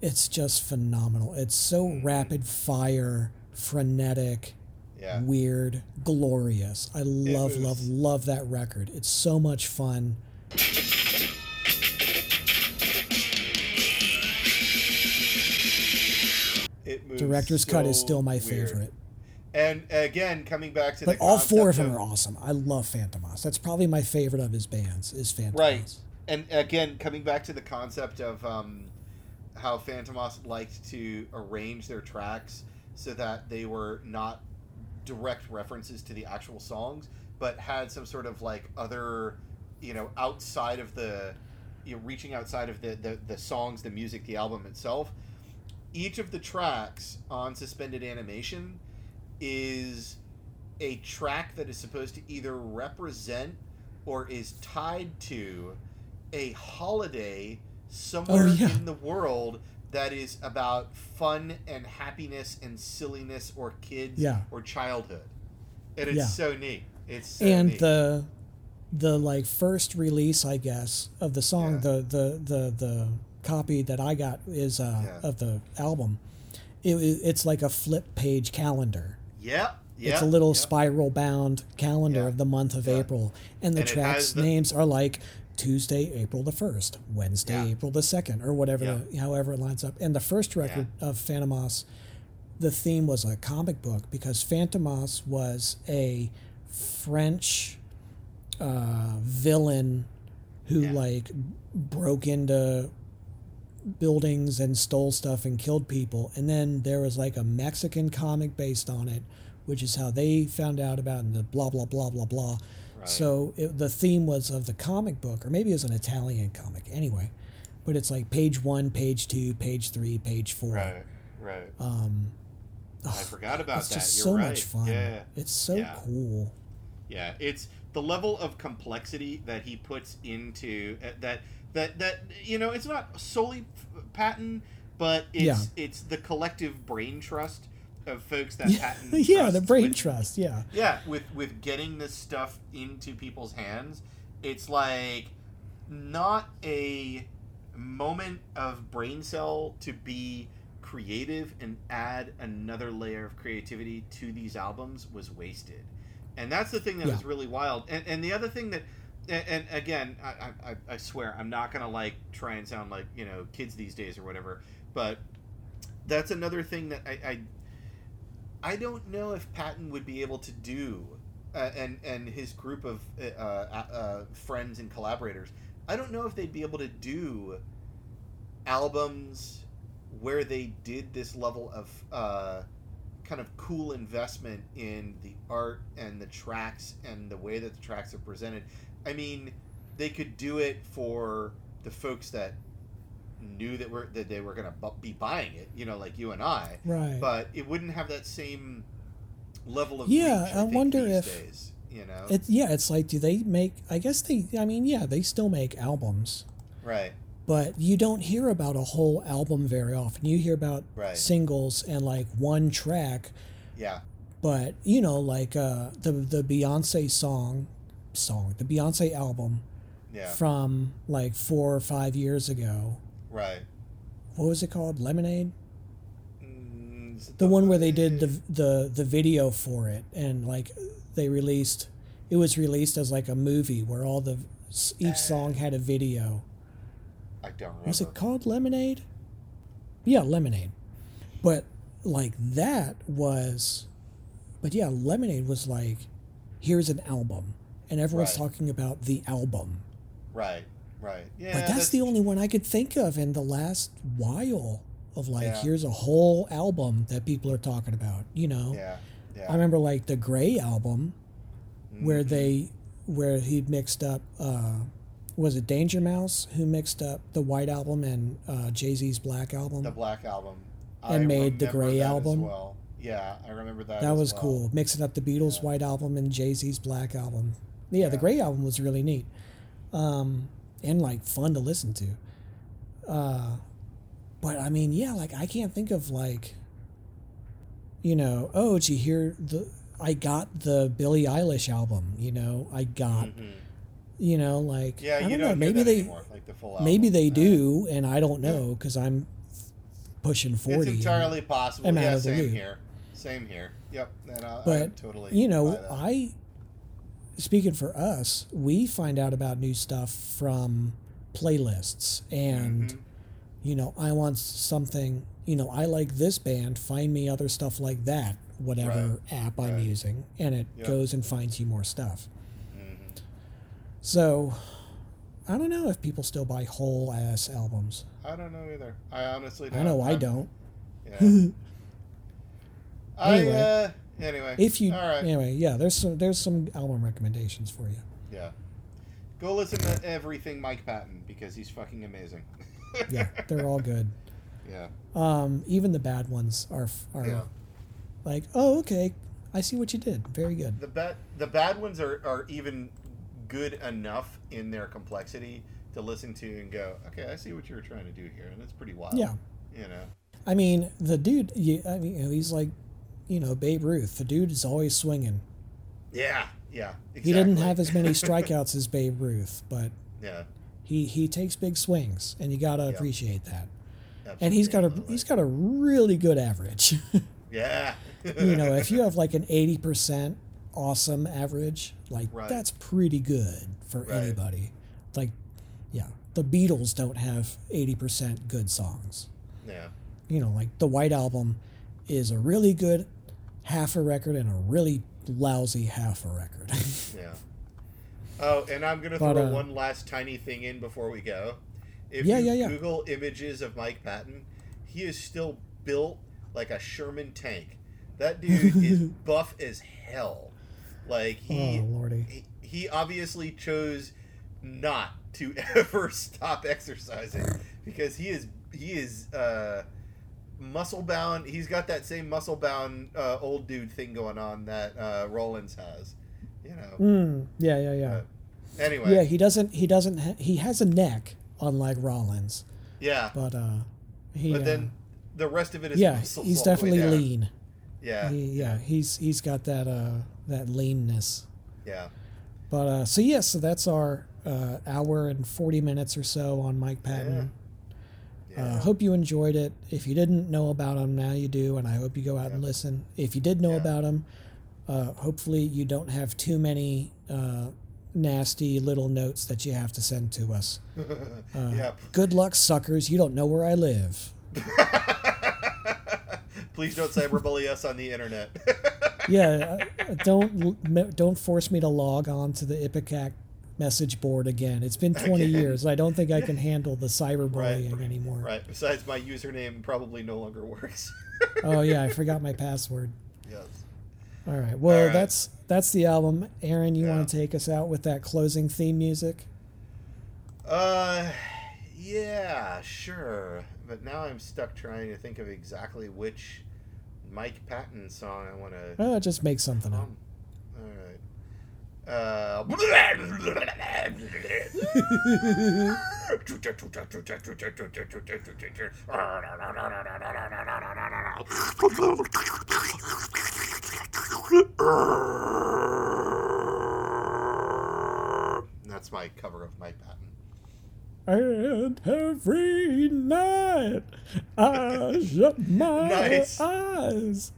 it's just phenomenal. It's so Mm-hmm. rapid fire, frenetic, yeah. weird, glorious. I love, was- love, love that record. It's so much fun. Director's cut is still my weird. favorite. And again, coming back to But the all four of them are awesome. I love Fantômas. That's probably my favorite of his bands. Is Fantômas. Right. And again, coming back to the concept of um, how Fantômas liked to arrange their tracks so that they were not direct references to the actual songs, but had some sort of like other, you know, outside of the, you know, reaching outside of the, the, the songs, the music, the album itself. Each of the tracks on Suspended Animation is a track that is supposed to either represent or is tied to a holiday somewhere Oh, yeah. in the world that is about fun and happiness and silliness or kids Yeah. or childhood. And it's Yeah. so neat. It's so and neat. the the like first release i guess of the song the, the the the copy that i got is uh of the album it- it's like a flip page calendar Yep. Yep. it's a little yep. spiral bound calendar Yeah. of the month of april and the And tracks the- names are like tuesday april the 1st wednesday april the 2nd or whatever the, however it lines up and the first record of Fantômas the theme was a comic book because Fantômas was a french uh, villain who like broke into buildings and stole stuff and killed people and then there was like a mexican comic based on it which is how they found out about and the blah blah blah blah blah Right. so it, the theme was of the comic book or maybe it was an italian comic anyway but it's like page one page two page three page four Right. Right. um I forgot about it's that. just You're so right. much fun Yeah. it's so Yeah. cool Yeah, it's the level of complexity that he puts into uh, that that that you know it's not solely Patton, but it's Yeah. it's the collective brain trust of folks that Patton. yeah the brain with- trust yeah Yeah, with with getting this stuff into people's hands, it's like not a moment of brain cell to be creative and add another layer of creativity to these albums was wasted. And that's the thing that Yeah. was really wild. And, and the other thing that, and, and again, I, I, I swear, I'm not going to like try and sound like, you know, kids these days or whatever, but that's another thing that I, I I don't know if Patton would be able to do, uh, and and his group of uh, uh, uh, friends and collaborators. I don't know if they'd be able to do albums where they did this level of uh, kind of cool investment in the art and the tracks and the way that the tracks are presented. I mean, they could do it for the folks that knew that were that they were going to bu- be buying it, you know, like you and I right but it wouldn't have that same level of Yeah, reach, I think, wonder if- days, you know It, yeah, it's like, do they make? I guess they. I mean, yeah, they still make albums, right but you don't hear about a whole album very often. You hear about Right. singles and like one track, yeah but you know, like uh, the the Beyonce song, song, the Beyonce album yeah from like four or five years ago. right What was it called? Lemonade. Mm, it The one where they did the the the video for it, and like they released, it was released as like a movie where all the each song had a video. I don't remember Was it called Lemonade? Yeah, Lemonade. But like that was but yeah, Lemonade was like here's an album and everyone's Right. talking about the album. right right yeah but that's, the only one I could think of in the last while of like Yeah. here's a whole album that people are talking about, you know. yeah yeah I remember like the Gray album where Mm-hmm. they where he mixed up uh was it Danger Mouse who mixed up the White album and uh, Jay Z's Black album? the black album And made the as album. well yeah I remember that that as was well. cool. Mixing up the Beatles' Yeah. White album and Jay Z's Black album. Yeah, the. Gray album was really neat. um, and like fun to listen to. Uh, but I mean, yeah, like I can't think of like, you know, oh, did you hear the? I got the Billie Eilish album. You know, I got, you know, like Mm-hmm. Yeah, I you don't don't know. Maybe they, anymore, like the full maybe they do, and I don't know because I'm pushing forty. and- entirely possible. I'm Yeah, same here. Same here. Yep. And but totally. you know i speaking for us we find out about new stuff from playlists and Mm-hmm. you know i want something you know i like this band find me other stuff like that whatever app i'm right. using and it Yep. goes and finds you more stuff Mm-hmm. so i don't know if people still buy whole ass albums I don't know either. I honestly don't. i know i I'm- don't Yeah. I, Anyway. uh, anyway. if you All right. anyway yeah there's some there's some album recommendations for you Yeah. Go listen to everything Mike Patton because he's fucking amazing. yeah they're all good yeah. Um, even the bad ones are are Yeah. like, oh, okay, I see what you did. Very good. The bad the bad ones are, are even good enough in their complexity to listen to and go, okay, I see what you were trying to do here, and it's pretty wild. Yeah, You know. I mean, the dude. You, I mean, you know, he's like, you know, Babe Ruth. The dude is always swinging. Yeah. Yeah. Exactly. He didn't have as many strikeouts as Babe Ruth, but Yeah. he he takes big swings, and you gotta Yeah. appreciate that. And he's got a he's got a really good average. Yeah. you know, if you have like an eighty percent awesome average, like Right. that's pretty good for Right. anybody. Like, yeah, the Beatles don't have eighty percent good songs. yeah. You know, like the White Album is a really good half a record and a really lousy half a record. Yeah. Oh, and I'm gonna But, throw uh, one last tiny thing in before we go. If Yeah, you yeah, yeah. Google images of Mike Patton, he is still built like a Sherman tank. That dude is buff as hell. Like he, oh lordy. he, he obviously chose not to ever stop exercising because he is he is uh, muscle bound. He's got that same muscle bound uh, old dude thing going on that uh, Rollins has. You know. Mm, yeah, yeah, yeah. Uh, Anyway, yeah, he doesn't. He doesn't. Ha- he has a neck, unlike Rollins, yeah, but uh, he. but uh, then the rest of it is yeah, he's all the way definitely lean. Yeah, He, yeah, he's he's got that uh that leanness. yeah, But uh, so yeah, so that's our uh, hour and forty minutes or so on Mike Patton. yeah. Uh, hope you enjoyed it. If you didn't know about them, now you do, and I hope you go out and listen. If you did know Yeah. about them, uh, hopefully you don't have too many uh, nasty little notes that you have to send to us. Uh, yeah. Good luck, suckers. You don't know where I live. Please don't cyberbully us on the internet. Yeah, uh, don't don't force me to log on to the Ipecac message board again. It's been 20 Again. years. I don't think I can handle the cyberbullying Right. anymore. right. Besides, my username probably no longer works. Oh yeah, I forgot my password. yes. All right. Well, All right. that's that's the album. Aaron, you Yeah. want to take us out with that closing theme music? Uh, yeah, sure. But now I'm stuck trying to think of exactly which Mike Patton song I want to. Uh, just make something up. Um, right. Uh, That's my cover of Mike Patton. And every night I shut my Nice. eyes.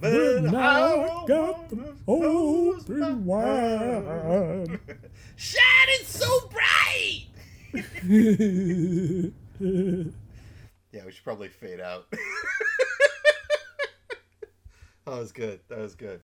But now I got the open wide. Shining so bright. Yeah, we should probably fade out. that was good. That was good.